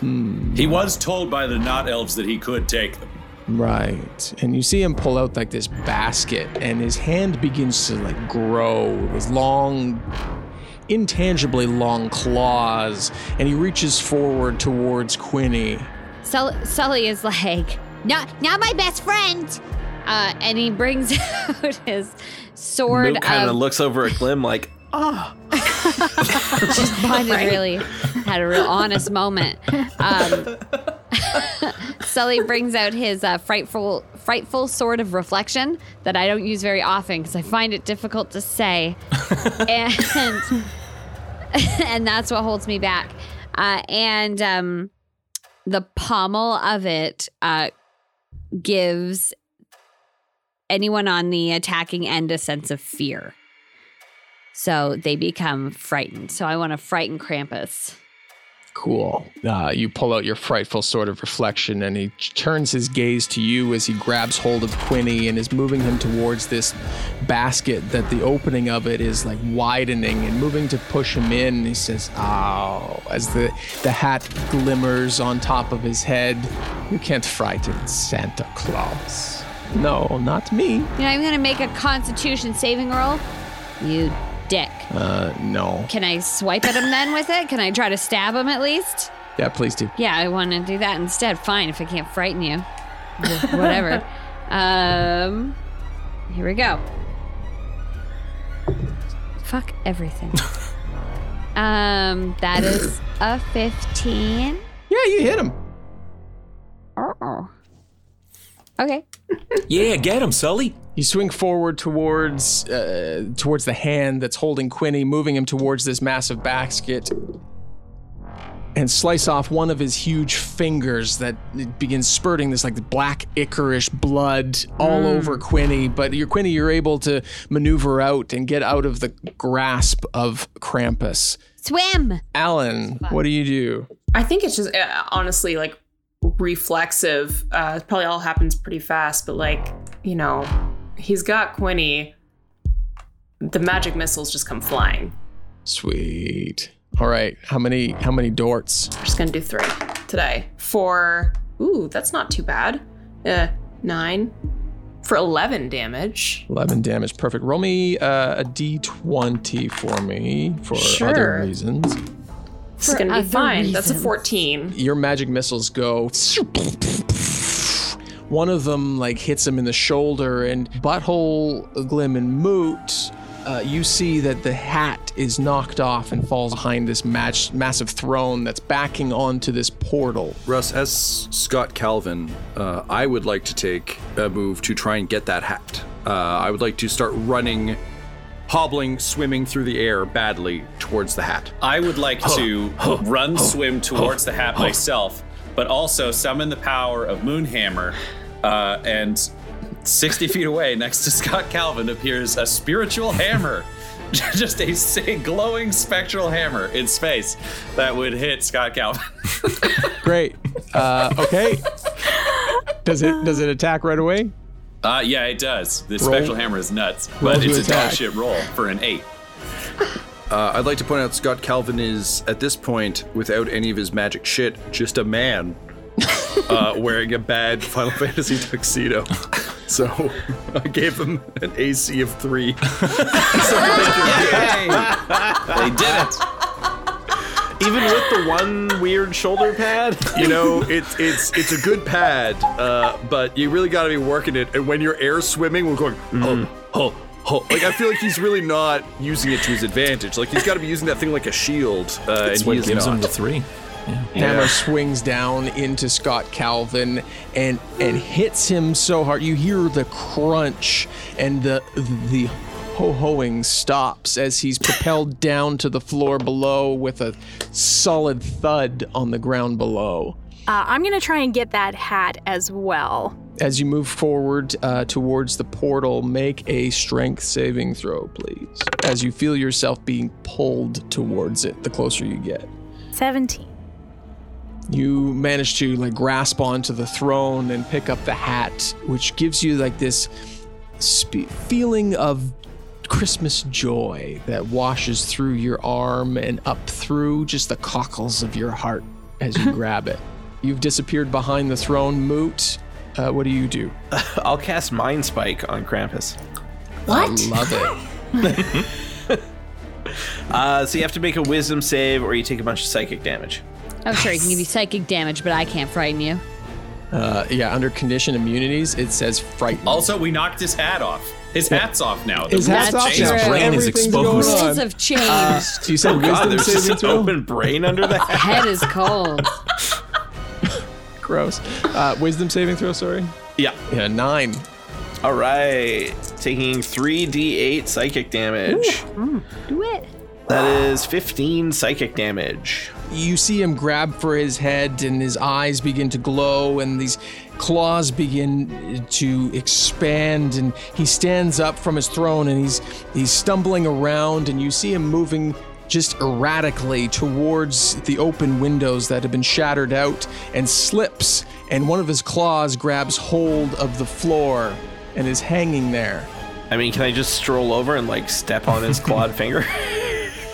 Speaker 5: He was told by the not elves that he could take them.
Speaker 1: Right. And you see him pull out like this basket, and his hand begins to like grow with long, intangibly long claws, and he reaches forward towards Quinny.
Speaker 2: Sul- Sully is like,
Speaker 11: Not, not my best friend.
Speaker 2: uh, and he brings [laughs] out his sword
Speaker 4: Moot kind of
Speaker 2: of
Speaker 4: looks over at Glim like, [laughs] [laughs]
Speaker 2: Bond had really had a real honest moment. Um, [laughs] Sully brings out his uh, frightful, frightful sword of reflection that I don't use very often because I find it difficult to say, [laughs] and and that's what holds me back. Uh, and um, the pommel of it uh, gives anyone on the attacking end a sense of fear. So they become frightened. So I want to frighten Krampus.
Speaker 1: Cool. Uh, you pull out your frightful sword of reflection, and he turns his gaze to you as he grabs hold of Quinny and is moving him towards this basket. That the opening of it is like widening and moving to push him in. He says, "Ow!" As the the hat glimmers on top of his head. You can't frighten Santa Claus. No, not me.
Speaker 2: You know, I'm going to make a constitution saving roll. You dick.
Speaker 1: Uh, no.
Speaker 2: Can I swipe at him then with it? Can I try to stab him at least?
Speaker 1: Yeah, please do.
Speaker 2: Yeah, I want to do that instead. Fine, if I can't frighten you. [laughs] Whatever. um, here we go. Fuck everything. [laughs] um, that is a 15.
Speaker 1: Yeah, you hit him.
Speaker 2: Uh oh. Okay. [laughs]
Speaker 7: Yeah, get him, Sully.
Speaker 1: You swing forward towards uh, towards the hand that's holding Quinny, moving him towards this massive basket, and slice off one of his huge fingers that it begins spurting this like black ichorish blood all over Quinny. But you're Quinny, you're able to maneuver out and get out of the grasp of Krampus.
Speaker 11: Swim.
Speaker 1: Alyn, what do you do?
Speaker 6: I think it's just uh, honestly like reflexive. Uh, it probably all happens pretty fast, but like, you know, he's got Quinny. The magic missiles just come flying.
Speaker 1: Sweet. All right, how many how many dorts?
Speaker 6: We're just gonna do three today. For ooh, that's not too bad. Uh, nine for eleven damage.
Speaker 1: 11 damage. Perfect. Roll me uh, a d20 for me for other reasons.
Speaker 6: This is gonna be
Speaker 2: other
Speaker 6: fine. That's a fourteen.
Speaker 1: Your magic missiles go [laughs] [laughs] one of them like hits him in the shoulder, and Butthole, Glim, and Moot. Uh, you see that the hat is knocked off and falls behind this match, massive throne that's backing onto this portal.
Speaker 8: Russ, as Scott Calvin, uh, I would like to take a move to try and get that hat. Uh, I would like to start running, hobbling, swimming through the air badly towards the hat.
Speaker 5: I would like to run, swim towards the hat myself, but also summon the power of Moonhammer. Uh, and 60 feet away, next to Scott Calvin, appears a spiritual hammer. [laughs] Just a s- glowing spectral hammer in space that would hit Scott Calvin. [laughs]
Speaker 1: Great. Uh, okay. Does it does it attack right away?
Speaker 5: Uh, yeah, it does. The
Speaker 1: Roll.
Speaker 5: spectral hammer is nuts, but
Speaker 1: to
Speaker 5: it's a
Speaker 1: attack.
Speaker 5: dog shit roll for an eight.
Speaker 8: Uh, I'd like to point out Scott Calvin is, at this point, without any of his magic shit, just a man uh, wearing a bad Final Fantasy tuxedo. So I gave him an AC of three. [laughs]
Speaker 4: they did it. Even with the one weird shoulder pad,
Speaker 8: You know, it's it's it's a good pad, uh, but you really got to be working it. And when you're air swimming, we're going, oh, oh, oh. Like I feel like he's really not using it to his advantage. Like he's got to be using that thing like a shield, uh,
Speaker 7: That's
Speaker 8: and
Speaker 7: what
Speaker 8: he
Speaker 7: gives
Speaker 8: not.
Speaker 7: him the three.
Speaker 1: Hammer swings down into Scott Calvin and and hits him so hard. You hear the crunch and the the ho hoing stops as he's propelled down to the floor below with a solid thud on the ground below.
Speaker 9: Uh, I'm gonna try and get that hat as well.
Speaker 1: As you move forward uh, towards the portal, make a strength saving throw, please. As you feel yourself being pulled towards it, the closer you get.
Speaker 9: 17.
Speaker 1: You manage to like grasp onto the throne and pick up the hat which gives you like this spe- feeling of christmas joy that washes through your arm and up through just the cockles of your heart as you [laughs] grab it. You've disappeared behind the throne moot. Uh, what do you do? [laughs]
Speaker 4: I'll cast Mind Spike on Krampus.
Speaker 1: i love it. [laughs]
Speaker 4: Uh, so you have to make a Wisdom save, or you take a bunch of psychic damage.
Speaker 2: Oh, sure, he can give you psychic damage, but I can't frighten you.
Speaker 1: uh, yeah under condition immunities it says frightened
Speaker 5: Also, we knocked his hat off. His hat's off now.
Speaker 1: His
Speaker 5: The
Speaker 1: hat's off
Speaker 5: changed.
Speaker 1: now.
Speaker 7: brain is
Speaker 1: Everything's
Speaker 7: exposed.
Speaker 1: going on.
Speaker 2: Rules have changed. [laughs]
Speaker 1: you said
Speaker 4: Oh god,
Speaker 1: wisdom
Speaker 4: there's just an
Speaker 1: throw
Speaker 4: open brain under that. [laughs]
Speaker 2: Head is cold. [laughs]
Speaker 1: gross uh, wisdom saving throw sorry
Speaker 4: yeah.
Speaker 1: yeah nine
Speaker 4: All right. Taking 3d8 psychic damage.
Speaker 2: Do it.
Speaker 4: That is 15 psychic damage.
Speaker 1: You see him grab for his head and his eyes begin to glow and these claws begin to expand and he stands up from his throne and he's he's stumbling around and you see him moving just erratically towards the open windows that have been shattered out and slips and one of his claws grabs hold of the floor and is hanging there
Speaker 4: I mean, can I just stroll over and like step on his [laughs] clawed finger?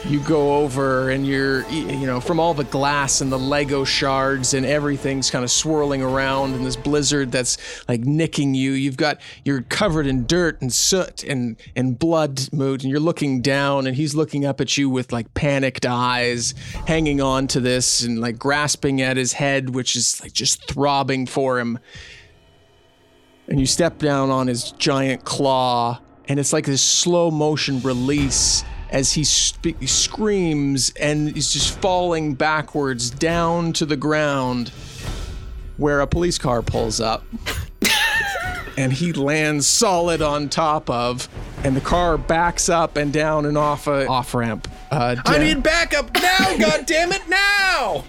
Speaker 1: You go over and you're you know from all the glass and the lego shards and everything's kind of swirling around in this blizzard that's like nicking you you've got you're covered in dirt and soot and and blood mood and you're looking down and he's looking up at you with like panicked eyes hanging on to this and like grasping at his head which is like just throbbing for him. And you step down on his giant claw, and it's like this slow motion release as he sp- screams and he's just falling backwards down to the ground where a police car pulls up. [laughs] and he lands solid on top of, and the car backs up and down and off a off ramp. Uh,
Speaker 8: I need backup now! [laughs] God damn it, now!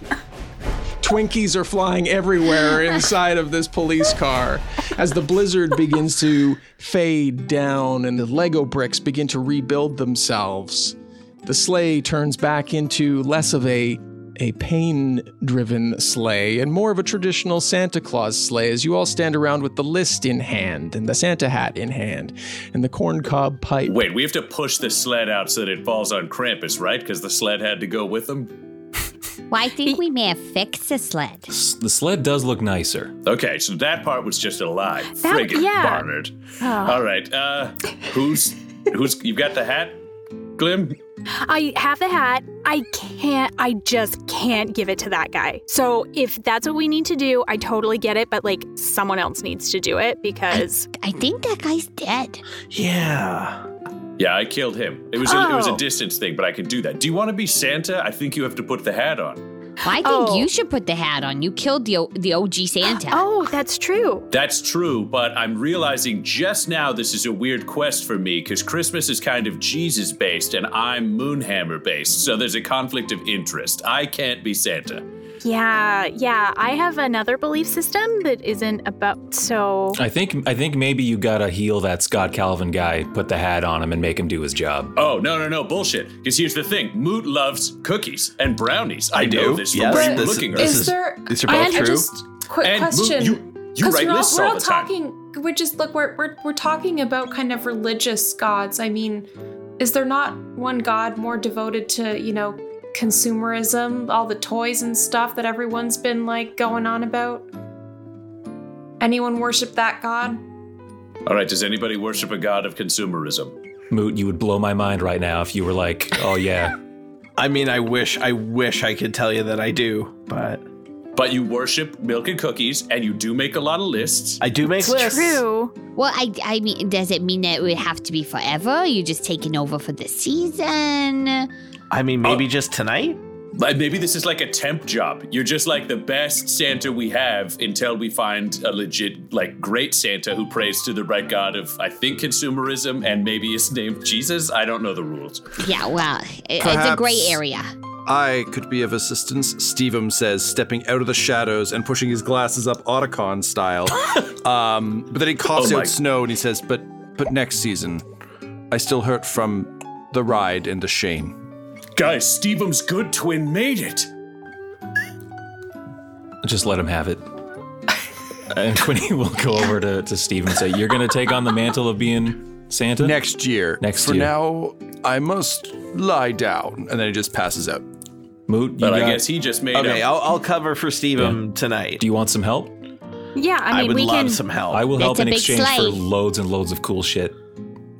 Speaker 1: Twinkies are flying everywhere inside of this police car as the blizzard begins to fade down and the Lego bricks begin to rebuild themselves. The sleigh turns back into less of a a pain-driven sleigh and more of a traditional Santa Claus sleigh as you all stand around with the list in hand and the Santa hat in hand and the corncob pipe.
Speaker 5: Wait, we have to push the sled out so that it falls on Krampus, right? Because the sled had to go with him.
Speaker 11: Well, I think we may have fixed the sled.
Speaker 7: The sled does look nicer.
Speaker 5: Okay, so that part was just a lie.
Speaker 9: That-
Speaker 5: Friggin'
Speaker 9: yeah.
Speaker 5: Barnard. All right, uh, who's who's you got the hat, Glim?
Speaker 9: I have the hat. I can't, I just can't give it to that guy. So if that's what we need to do, I totally get it, but like someone else needs to do it because.
Speaker 11: I think that guy's dead.
Speaker 4: Yeah.
Speaker 5: Yeah, I killed him. It was a, it was a
Speaker 9: Oh.
Speaker 5: distance thing, but I could do that. Do you want to be Santa? I think you have to put the hat on.
Speaker 11: Well, I think
Speaker 9: Oh.
Speaker 11: you should put the hat on. You killed the O- the OG Santa.
Speaker 9: Oh, that's true.
Speaker 5: That's true, but I'm realizing just now this is a weird quest for me because Christmas is kind of Jesus based and I'm Moonhammer based, so there's a conflict of interest. I can't be Santa.
Speaker 9: Yeah, yeah. I have another belief system that isn't about. So.
Speaker 7: I think I think maybe you gotta heal that Scott Calvin guy, put the hat on him, and make him do his job.
Speaker 5: Oh, no, no, no, bullshit. Because here's the thing Moot loves cookies and brownies. I,
Speaker 4: I
Speaker 5: know
Speaker 4: do.
Speaker 5: this from
Speaker 4: Yes,
Speaker 5: where
Speaker 4: this-
Speaker 5: looking
Speaker 4: this
Speaker 5: at
Speaker 6: is
Speaker 4: is-
Speaker 6: there?
Speaker 4: these are
Speaker 6: I-
Speaker 4: both
Speaker 6: I
Speaker 4: true.
Speaker 6: just quick
Speaker 5: And Moot,
Speaker 6: question.
Speaker 5: you- you
Speaker 6: 'Cause
Speaker 5: write
Speaker 6: we're not,
Speaker 5: lists
Speaker 6: we're
Speaker 5: all
Speaker 6: not
Speaker 5: the time.
Speaker 6: talking. We're just look. We're, we're we're talking about kind of religious gods. I mean, is there not one god more devoted to you know consumerism, all the toys and stuff that everyone's been like going on about? Anyone worship that god?
Speaker 5: All right, does anybody worship a god of consumerism?
Speaker 7: Moot, you would blow my mind right now if you were like, oh yeah. [laughs]
Speaker 4: I mean, I wish, I wish I could tell you that I do, but
Speaker 5: But you worship milk and cookies, and you do make a lot of lists.
Speaker 4: I do make
Speaker 9: It's
Speaker 4: lists.
Speaker 9: true.
Speaker 11: Well, I I mean, does it mean that it would have to be forever? You're just taking over for the season?
Speaker 4: I mean, maybe
Speaker 5: Oh.
Speaker 4: just tonight.
Speaker 5: Like, Maybe this is like a temp job. You're just like the best Santa we have until we find a legit, like, great Santa who prays to the right God of, I think, consumerism and maybe is named Jesus. I don't know the rules.
Speaker 11: Yeah, well, it, it's a gray area.
Speaker 8: I could be of assistance, Stevem says, stepping out of the shadows and pushing his glasses up Otacon style. [laughs] um, but then he coughs
Speaker 5: Oh my-
Speaker 8: out snow and he says, "But but next season, I still hurt from the ride and the shame."
Speaker 5: Guys, Stevem's good twin made it.
Speaker 7: Just let him have it. and [laughs] Quinny will go over to, to Steve and say, You're gonna take on the mantle of being Santa?
Speaker 8: Next year.
Speaker 7: Next
Speaker 8: For
Speaker 7: year.
Speaker 8: now, I must lie down, and then he just passes out.
Speaker 7: Moot, you
Speaker 5: But I guess he just made it.
Speaker 4: Okay,
Speaker 5: up.
Speaker 4: I'll, I'll cover for Stevem tonight.
Speaker 7: Do you want some help?
Speaker 9: Yeah, I mean,
Speaker 4: I,
Speaker 9: mean,
Speaker 4: would
Speaker 9: we
Speaker 4: love
Speaker 9: can.
Speaker 4: some help.
Speaker 7: I will help
Speaker 11: It's a
Speaker 7: in
Speaker 11: big
Speaker 7: exchange for loads and loads of cool shit.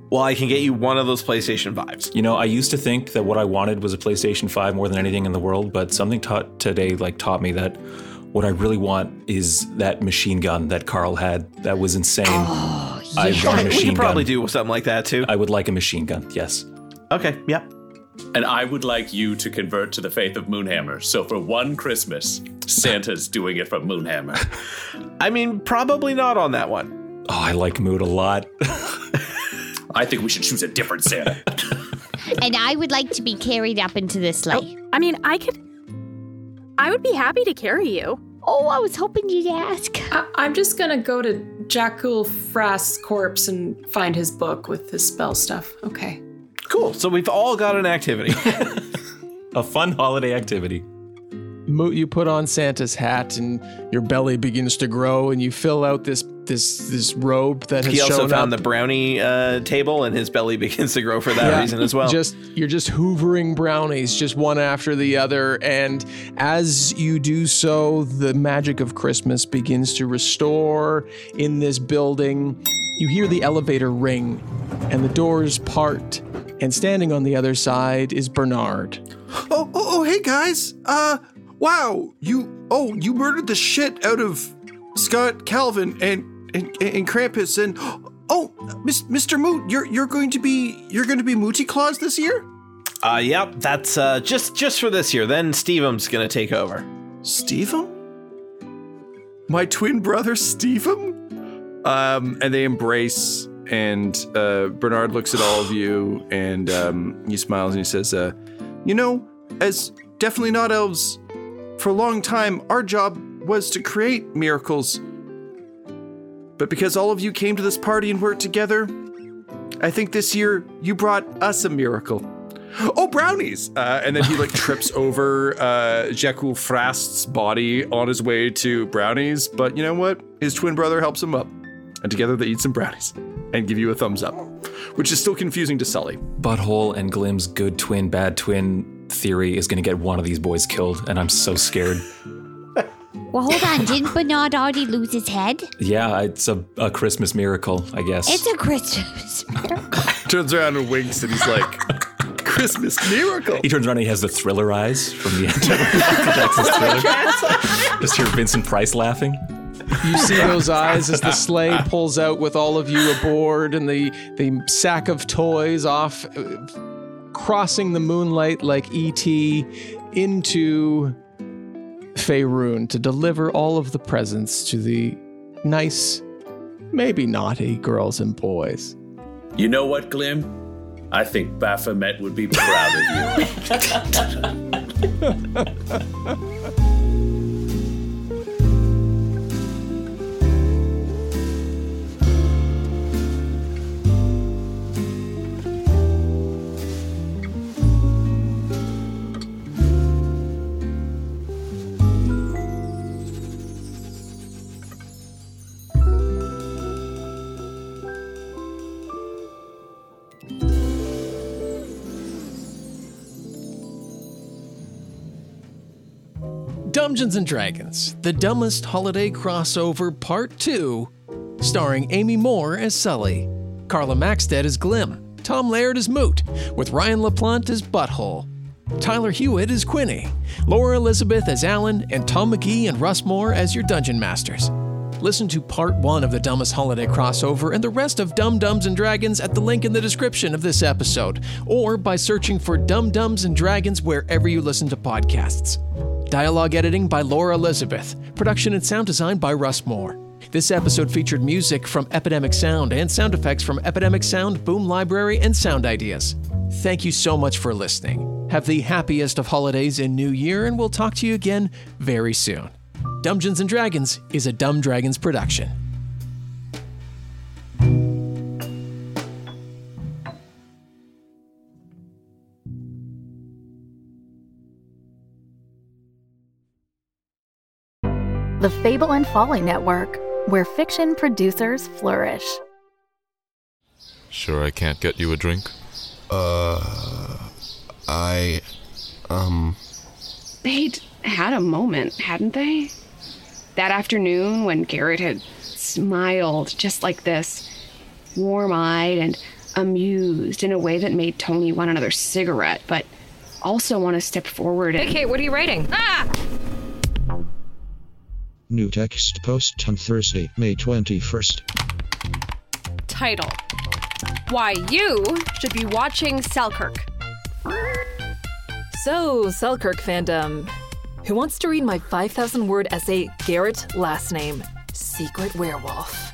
Speaker 4: Well, I can get you one of those PlayStation 5s.
Speaker 7: You know, I used to think that what I wanted was a PlayStation 5 more than anything in the world, but something taught today like taught me that what I really want is that machine gun that Carl had. That was insane.
Speaker 11: Oh,
Speaker 7: I want a machine we
Speaker 4: could probably
Speaker 7: gun.
Speaker 4: do something like that too.
Speaker 7: I would like a machine gun. Yes.
Speaker 4: Okay, yep.
Speaker 5: And I would like you to convert to the faith of Moonhammer. So for one Christmas, Santa's [laughs] doing it from Moonhammer.
Speaker 4: I mean, probably not on that one.
Speaker 7: Oh, I like Mood a lot. [laughs]
Speaker 5: I think we should choose a different Santa. [laughs]
Speaker 11: and I would like to be carried up into the sleigh.
Speaker 9: Oh, I mean, I could. I would be happy to carry you.
Speaker 11: Oh, I was hoping you'd ask.
Speaker 6: I, I'm just gonna go to Jakul Frast's corpse and find his book with his spell stuff. Okay.
Speaker 4: Cool. So we've all got an activity. [laughs]
Speaker 7: a fun holiday activity.
Speaker 1: Moot, you put on Santa's hat, and your belly begins to grow, and you fill out this this this robe that has
Speaker 4: he also
Speaker 1: shown
Speaker 4: found
Speaker 1: up.
Speaker 4: the brownie uh, table, and his belly [laughs] begins to grow for that
Speaker 1: Yeah,
Speaker 4: reason as well.
Speaker 1: Just you're just hoovering brownies, just one after the other, and as you do so, the magic of Christmas begins to restore in this building. You hear the elevator ring, and the doors part, and standing on the other side is Bernard.
Speaker 8: Oh, oh, oh, hey guys. Uh, wow. You, oh, you murdered the shit out of Scott Calvin and and, and Krampus and oh, Mr. Moot, you're you're going to be you're going to be Mooty Claus this year.
Speaker 4: Uh, yep, that's uh, just just for this year. Then Stevem's gonna take over.
Speaker 8: Stevem? My twin brother Stevem? Um, and they embrace, and uh, Bernard looks at all of you, and um, he smiles and he says, uh, "You know, as definitely not elves, for a long time, our job was to create miracles. But because all of you came to this party and worked together, I think this year you brought us a miracle." Oh, brownies! Uh, and then he like [laughs] trips over uh, Jakul Frast's body on his way to brownies. But you know what? His twin brother helps him up, and together they eat some brownies and give you a thumbs up, which is still confusing to Sully.
Speaker 7: Butthole and Glim's good twin, bad twin theory is going to get one of these boys killed, and I'm so scared.
Speaker 11: Well, hold on. Didn't Bernard already lose his head?
Speaker 7: Yeah, it's a, a Christmas miracle, I guess.
Speaker 11: It's a Christmas. [laughs] Miracle.
Speaker 8: Turns around and winks, and he's like,
Speaker 10: Christmas miracle.
Speaker 7: He turns around and he has the thriller eyes from the end of Michael [laughs] Jackson's thriller. Just hear Vincent Price laughing.
Speaker 1: You see those eyes as the sleigh pulls out with all of you aboard and the, the sack of toys off, crossing the moonlight like E.T. into Faerun to deliver all of the presents to the nice, maybe naughty girls and boys.
Speaker 13: You know what, Glim? I think Baphomet would be proud of you. [laughs]
Speaker 1: Dungeons and Dragons, the dumbest holiday crossover part 2, starring Amy More as Sully, Carla Maxted as Glim, Tom Laird as Moot, with Ryan LaPlante as Butthole, Tyler Hewitt as Quinny, Laura Elizabeth as Alyn, and Tom McGee and Russ More as your dungeon masters. Listen to part one of the dumbest holiday crossover and the rest of Dumb-Dumbs and Dragons at the link in the description of this episode, or by searching for Dumb-Dumbs and Dragons wherever you listen to podcasts. Dialogue editing by Laura Elizabeth. Production and sound design by Russ More. This episode featured music from Epidemic Sound and sound effects from Epidemic Sound, Boom Library, and Sound Ideas. Thank you so much for listening. Have the happiest of holidays and New Year, and we'll talk to you again very soon. Dumbgeons and Dragons is a Dumb Dragons production.
Speaker 9: The Fable and Folly Network, where fiction producers flourish.
Speaker 14: Sure, I can't get you a drink?
Speaker 15: Uh, I, um.
Speaker 16: They'd had a moment, hadn't they? That afternoon when Garrett had smiled just like this, warm eyed and amused in a way that made Tony want another cigarette, but also want to step forward and.
Speaker 17: Hey, Kate, what are you writing? Ah!
Speaker 18: New text post on Thursday, May 21st.
Speaker 17: Title Why You Should Be Watching Selkirk. So, Selkirk fandom. Who wants to read my 5,000 word essay, Garrett Last Name, Secret Werewolf?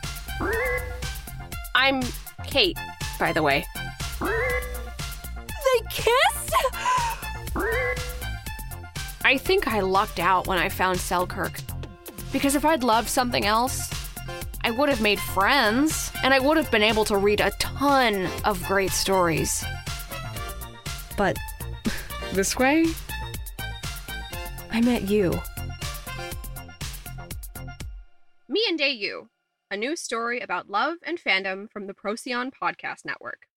Speaker 16: I'm Kate, by the way.
Speaker 17: They kissed?
Speaker 16: I think I lucked out when I found Selkirk. Because if I'd loved something else, I would have made friends, and I would have been able to read a ton of great stories. But [laughs] this way, I met you.
Speaker 19: Me and Day You, a new story about love and fandom from the Procyon Podcast Network.